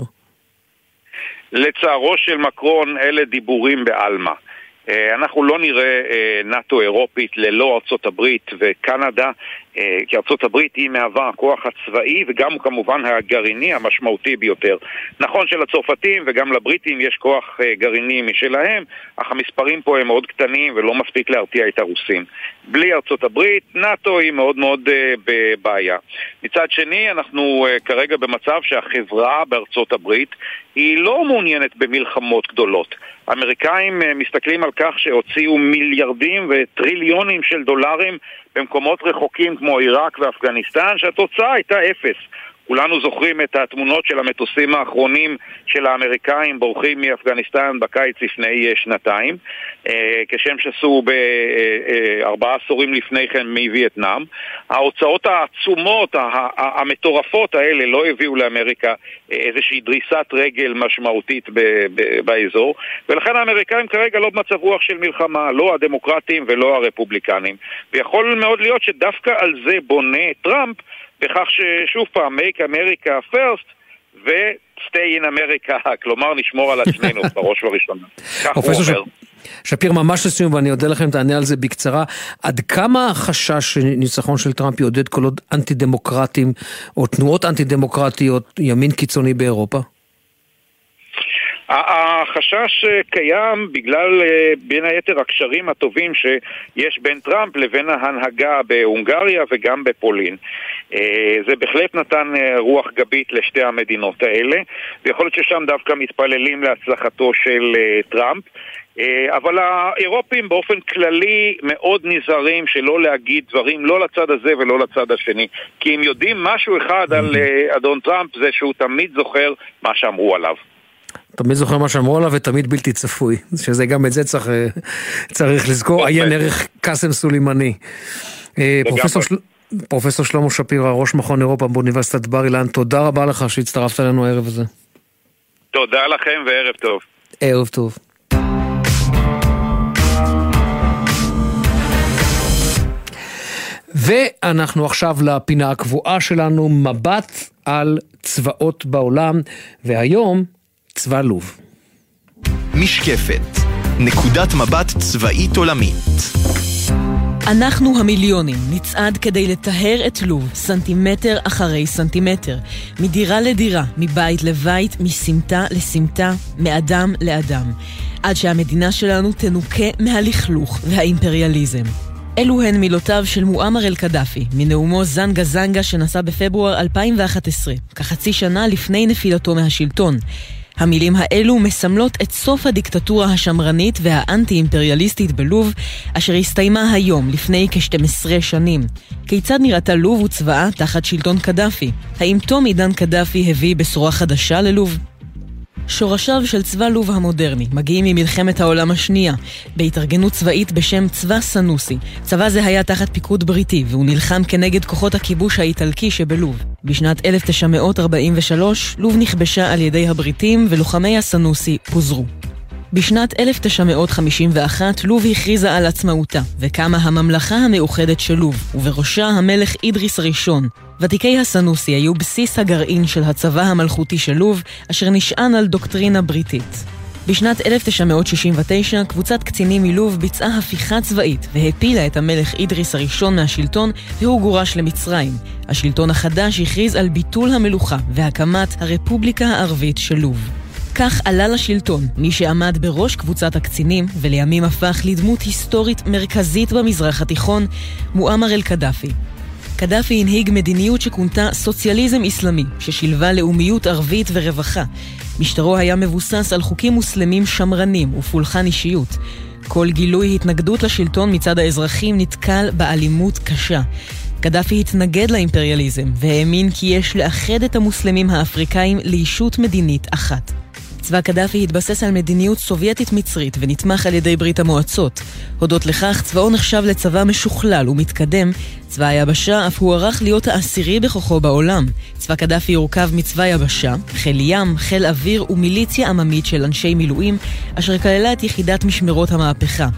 לצערו של מקרון אלה דיבורים בעלמא. אה, אנחנו לא נראה אה, נאט"ו אירופית ללא ארצות הברית וקנדה, כי ארצות הברית היא מהווה הכוח הצבאי וגם כמובן הגרעיני המשמעותי ביותר. נכון שלצרפתים וגם לבריטים יש כוח גרעיני משלהם, אך המספרים פה הם מאוד קטנים ולא מספיק להרתיע את הרוסים. בלי ארצות הברית, נאט"ו היא מאוד מאוד בבעיה. מצד שני, אנחנו כרגע במצב שהחברה בארצות הברית היא לא מעוניינת במלחמות גדולות. האמריקאים אה, מסתכלים על כך שהוציאו מיליארדים וטריליונים של דולרים במקומות רחוקים כמו עיראק ואפגניסטן, שהתוצאה הייתה אפס. כולנו זוכרים את התמונות של המטוסים האחרונים של האמריקאים בורחים מאפגניסטן בקיץ לפני אה, שנתיים, אה, כשם שעשו בארבעה עשורים לפני כן מווייטנאם. ההוצאות העצומות, המטורפות האלה לא הביאו לאמריקה אה, איזושהי דריסת רגל משמעותית באזור, ולכן האמריקאים כרגע לא במצב רוח של מלחמה, לא הדמוקרטים ולא הרפובליקנים. ויכול מאוד להיות שדווקא על זה בונה טראמפ בכך ששוב פעם, make America first ו-stay in America, כלומר נשמור על עצמנו בראש ובראשונה. כך הוא אומר. שפיר, ממש לסיום, ואני אודה לכם, תענה על זה בקצרה. עד כמה החשש שניצחון של טראמפ יעודד קולות אנטי דמוקרטיים, או תנועות אנטי דמוקרטיות, ימין קיצוני באירופה? החשש אה, קיים בגלל אה, בין היתר הקשרים הטובים שיש בין טראמפ לבין ההנהגה בהונגריה וגם בפולין. אה, זה בהחלט נתן רוח גבית לשתי המדינות האלה, ויכול להיות ששם דווקא מתפללים להצלחתו של טראמפ. אבל האירופים באופן כללי מאוד נזהרים שלא להגיד דברים לא לצד הזה ולא לצד השני כי אם יודעים משהו אחד על אדון טראמפ זה שהוא תמיד זוכר מה שאמרו עליו. תמיד זוכר מה שאמרו עליו ותמיד בלתי צפוי, שזה גם את זה צריך, אה, צריך לזכור, עיין ערך קאסם סולימני. אה, פרופסור, של... פרופסור שלמה שפירא, ראש מכון אירופה באוניברסיטת בר אילן, תודה רבה לך שהצטרפת אלינו הערב הזה. תודה לכם וערב טוב. ערב טוב. ואנחנו עכשיו לפינה הקבועה שלנו, מבט על צבאות בעולם, והיום צבא לוב. משקפת, נקודת מבט צבאית עולמית. אנחנו המיליונים נצעד כדי לטהר את לוב סנטימטר אחרי סנטימטר, מדירה לדירה, מבית לבית, מסמטה לסמטה, מאדם לאדם, עד שהמדינה שלנו תנוקה מהלכלוך והאימפריאליזם. אלו הן מילותיו של מועמר אל-קדאפי, מנאומו זנגה זנגה שנשא בפברואר 2011, כחצי שנה לפני נפילתו מהשלטון. המילים האלו מסמלות את סוף הדיקטטורה השמרנית והאנטי-אימפריאליסטית בלוב, אשר הסתיימה היום, לפני כ-12 שנים. כיצד נראתה לוב וצבאה תחת שלטון קדאפי? האם תום עידן קדאפי הביא בשורה חדשה ללוב? שורשיו של צבא לוב המודרני מגיעים ממלחמת העולם השנייה, בהתארגנות צבאית בשם צבא סנוסי. צבא זה היה תחת פיקוד בריטי, והוא נלחם כנגד כוחות הכיבוש האיטלקי שבלוב. בשנת 1943 לוב נכבשה על ידי הבריטים ולוחמי הסנוסי פוזרו. בשנת 1951 לוב הכריזה על עצמאותה, וקמה הממלכה המאוחדת של לוב, ובראשה המלך אידריס הראשון. ותיקי הסנוסי היו בסיס הגרעין של הצבא המלכותי של לוב, אשר נשען על דוקטרינה בריטית. בשנת 1969 קבוצת קצינים מלוב ביצעה הפיכה צבאית והפילה את המלך אידריס הראשון מהשלטון והוא גורש למצרים. השלטון החדש הכריז על ביטול המלוכה והקמת הרפובליקה הערבית של לוב. כך עלה לשלטון מי שעמד בראש קבוצת הקצינים ולימים הפך לדמות היסטורית מרכזית במזרח התיכון, מועמר אל-קדאפי. קדאפי הנהיג מדיניות שכונתה סוציאליזם אסלאמי, ששילבה לאומיות ערבית ורווחה. משטרו היה מבוסס על חוקים מוסלמים שמרנים ופולחן אישיות. כל גילוי התנגדות לשלטון מצד האזרחים נתקל באלימות קשה. קדאפי התנגד לאימפריאליזם והאמין כי יש לאחד את המוסלמים האפריקאים לישות מדינית אחת. צבא קדאפי התבסס על מדיניות סובייטית מצרית ונתמך על ידי ברית המועצות. הודות לכך, צבאו נחשב לצבא משוכלל ומתקדם. צבא היבשה אף הוערך להיות העשירי בכוחו בעולם. צבא קדאפי יורכב מצבא יבשה, חיל ים, חיל אוויר ומיליציה עממית של אנשי מילואים, אשר כללה את יחידת משמרות המהפכה.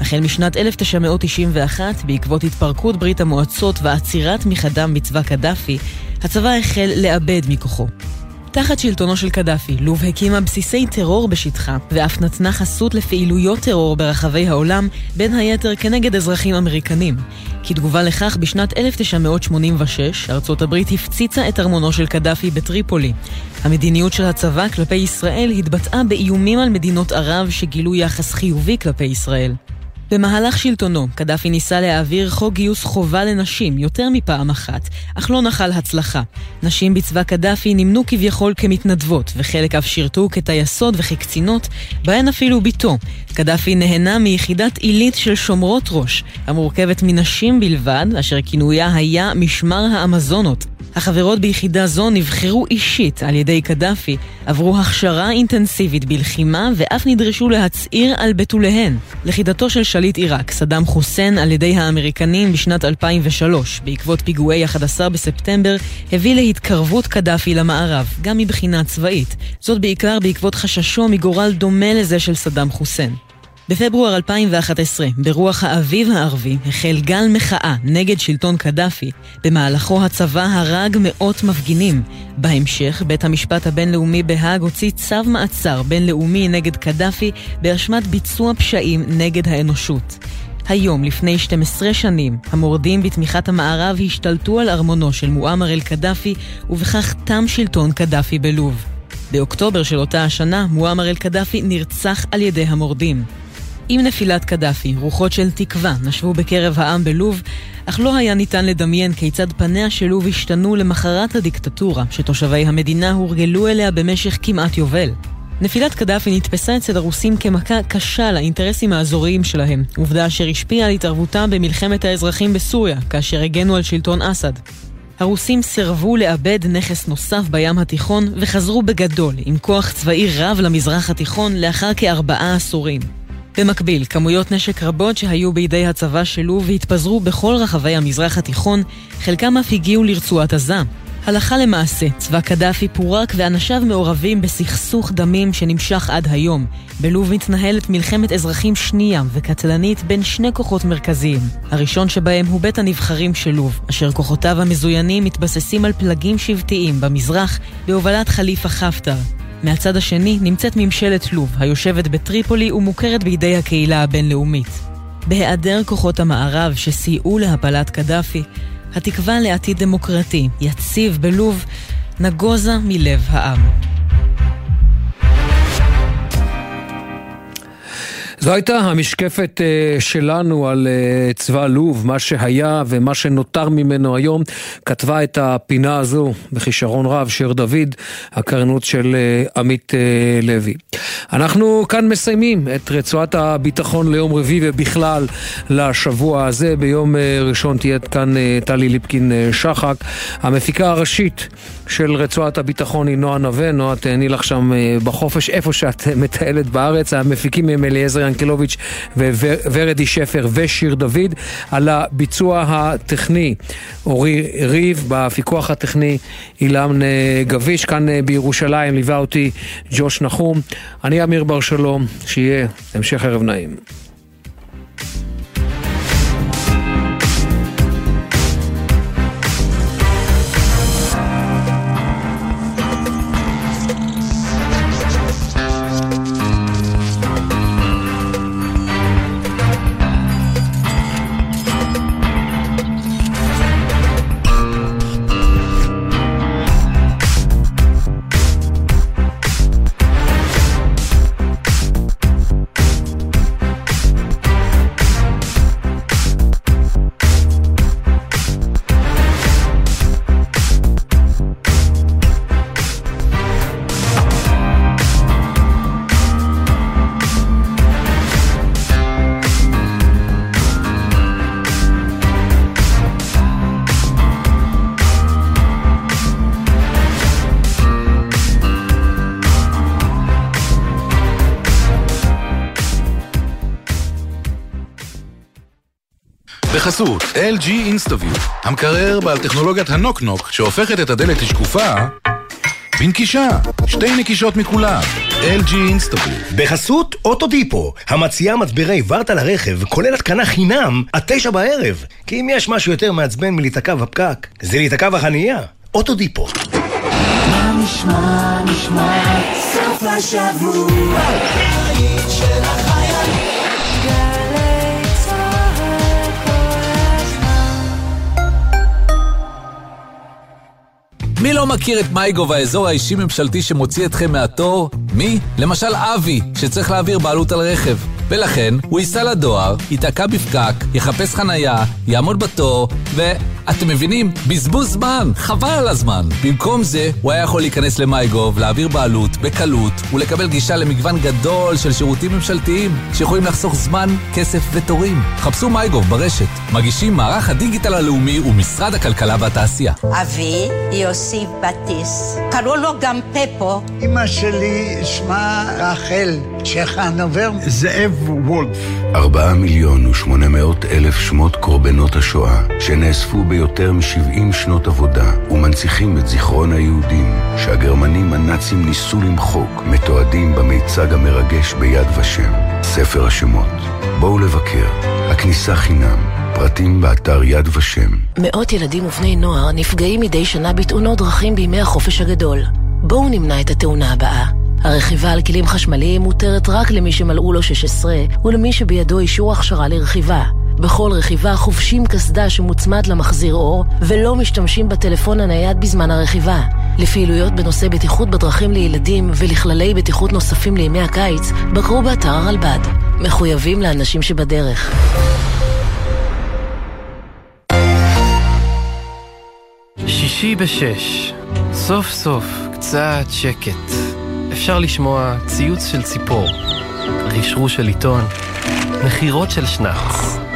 החל משנת 1991, בעקבות התפרקות ברית המועצות ועצירת מחדם בצבא קדאפי, הצבא החל לאבד מכוחו. תחת שלטונו של קדאפי, לוב הקימה בסיסי טרור בשטחה, ואף נתנה חסות לפעילויות טרור ברחבי העולם, בין היתר כנגד אזרחים אמריקנים. כתגובה לכך, בשנת 1986, ארצות הברית הפציצה את ארמונו של קדאפי בטריפולי. המדיניות של הצבא כלפי ישראל התבטאה באיומים על מדינות ערב שגילו יחס חיובי כלפי ישראל. במהלך שלטונו, קדאפי ניסה להעביר חוק גיוס חובה לנשים יותר מפעם אחת, אך לא נחל הצלחה. נשים בצבא קדאפי נמנו כביכול כמתנדבות, וחלק אף שירתו כטייסות וכקצינות, בהן אפילו בתו. קדאפי נהנה מיחידת עילית של שומרות ראש, המורכבת מנשים בלבד, אשר כינויה היה משמר האמזונות. החברות ביחידה זו נבחרו אישית על ידי קדאפי, עברו הכשרה אינטנסיבית בלחימה ואף נדרשו להצהיר על בתוליהן. לכידתו של שליט עיראק, סדאם חוסיין, על ידי האמריקנים בשנת 2003, בעקבות פיגועי 11 בספטמבר, הביא להתקרבות קדאפי למערב, גם מבחינה צבאית. זאת בעיקר בעקבות חששו מגורל דומה לזה של סדאם חוסיין. בפברואר 2011, ברוח האביב הערבי, החל גל מחאה נגד שלטון קדאפי. במהלכו הצבא הרג מאות מפגינים. בהמשך, בית המשפט הבינלאומי בהאג הוציא צו מעצר בינלאומי נגד קדאפי באשמת ביצוע פשעים נגד האנושות. היום, לפני 12 שנים, המורדים בתמיכת המערב השתלטו על ארמונו של מועמר אל-קדאפי, ובכך תם שלטון קדאפי בלוב. באוקטובר של אותה השנה, מועמר אל-קדאפי נרצח על ידי המורדים. עם נפילת קדאפי, רוחות של תקווה נשבו בקרב העם בלוב, אך לא היה ניתן לדמיין כיצד פניה של לוב השתנו למחרת הדיקטטורה, שתושבי המדינה הורגלו אליה במשך כמעט יובל. נפילת קדאפי נתפסה אצל הרוסים כמכה קשה לאינטרסים האזוריים שלהם, עובדה אשר השפיעה על התערבותם במלחמת האזרחים בסוריה, כאשר הגנו על שלטון אסד. הרוסים סירבו לאבד נכס נוסף בים התיכון וחזרו בגדול עם כוח צבאי רב למזרח התיכון לאחר כארבעה עשורים. במקביל, כמויות נשק רבות שהיו בידי הצבא שלו והתפזרו בכל רחבי המזרח התיכון, חלקם אף הגיעו לרצועת עזה. הלכה למעשה, צבא קדאפי פורק ואנשיו מעורבים בסכסוך דמים שנמשך עד היום. בלוב מתנהלת מלחמת אזרחים שנייה וקטלנית בין שני כוחות מרכזיים. הראשון שבהם הוא בית הנבחרים של לוב, אשר כוחותיו המזוינים מתבססים על פלגים שבטיים במזרח בהובלת חליפה חפטר. מהצד השני נמצאת ממשלת לוב, היושבת בטריפולי ומוכרת בידי הקהילה הבינלאומית. בהיעדר כוחות המערב שסייעו להפלת קדאפי, התקווה לעתיד דמוקרטי, יציב בלוב, נגוזה מלב העם. זו הייתה המשקפת uh, שלנו על uh, צבא לוב, מה שהיה ומה שנותר ממנו היום. כתבה את הפינה הזו בכישרון רב, שיר דוד, הקרנות של uh, עמית לוי. אנחנו כאן מסיימים את רצועת הביטחון ליום רביעי ובכלל לשבוע הזה. ביום ראשון תהיה כאן טלי ליפקין שחק, המפיקה הראשית. של רצועת הביטחון היא נועה נווה, נועה תהני לך שם בחופש, איפה שאת מטיילת בארץ, המפיקים הם אליעזר ינקלוביץ' וורדי שפר ושיר דוד, על הביצוע הטכני אורי ריב, בפיקוח הטכני אילם גביש, כאן בירושלים ליווה אותי ג'וש נחום, אני אמיר בר שלום, שיהיה המשך ערב נעים. בחסות LG InstaView, המקרר בעל טכנולוגיית הנוק-נוק שהופכת את הדלת לשקופה בנקישה, שתי נקישות מכולם, LG InstaView. בחסות אוטודיפו, המציעה מצברי ורטה לרכב, כולל התקנה חינם, עד תשע בערב. כי אם יש משהו יותר מעצבן מלהיתקע בפקק, זה להיתקע בחנייה. אוטודיפו. נשמע, נשמע, סוף השבוע, מי לא מכיר את מייגו והאזור האישי-ממשלתי שמוציא אתכם מהתור? מי? למשל אבי, שצריך להעביר בעלות על רכב. ולכן, הוא ייסע לדואר, ייתקע בפקק, יחפש חנייה, יעמוד בתור, ו... אתם מבינים? בזבוז זמן, חבל על הזמן. במקום זה, הוא היה יכול להיכנס למייגוב, להעביר בעלות, בקלות, ולקבל גישה למגוון גדול של שירותים ממשלתיים, שיכולים לחסוך זמן, כסף ותורים. חפשו מייגוב ברשת. מגישים מערך הדיגיטל הלאומי ומשרד הכלכלה והתעשייה. אבי, יוסי בטיס. קראו לו גם פפו. אמא שלי שמה רחל צ'חנובר. זאב וולף. ארבעה מיליון ושמונה מאות אלף שמות קורבנות השואה, שנאספו ביותר מ-70 שנות עבודה, ומנציחים את זיכרון היהודים, שהגרמנים הנאצים ניסו למחוק, מתועדים במיצג המרגש ביד ושם, ספר השמות. בואו לבקר, הכניסה חינם, פרטים באתר יד ושם. מאות ילדים ובני נוער נפגעים מדי שנה בתאונות דרכים בימי החופש הגדול. בואו נמנע את התאונה הבאה. הרכיבה על כלים חשמליים מותרת רק למי שמלאו לו 16 ולמי שבידו אישור הכשרה לרכיבה. בכל רכיבה חובשים קסדה שמוצמד למחזיר אור ולא משתמשים בטלפון הנייד בזמן הרכיבה. לפעילויות בנושא בטיחות בדרכים לילדים ולכללי בטיחות נוספים לימי הקיץ, בקרו באתר הרלב"ד. מחויבים לאנשים שבדרך. שישי בשש, סוף סוף קצת שקט. אפשר לשמוע ציוץ של ציפור, רשרוש של עיתון, נחירות של שנץ.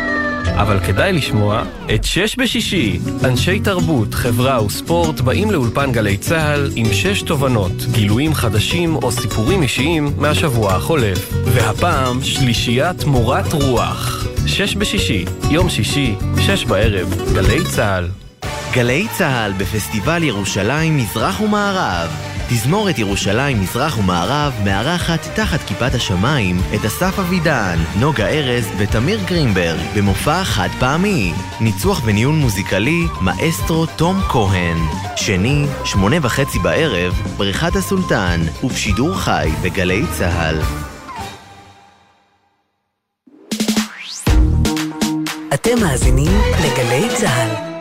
אבל כדאי לשמוע את שש בשישי. אנשי תרבות, חברה וספורט באים לאולפן גלי צה"ל עם שש תובנות, גילויים חדשים או סיפורים אישיים מהשבוע החולף. והפעם שלישיית מורת רוח. שש בשישי, יום שישי, שש בערב, גלי צה"ל. גלי צה"ל בפסטיבל ירושלים מזרח ומערב. תזמורת ירושלים מזרח ומערב מארחת תחת כיפת השמיים את אסף אבידן, נוגה ארז ותמיר גרינברג במופע חד פעמי. ניצוח וניהול מוזיקלי, מאסטרו תום כהן. שני, שמונה וחצי בערב, בריכת הסולטן, ובשידור חי בגלי צה"ל. אתם מאזינים לגלי צה"ל.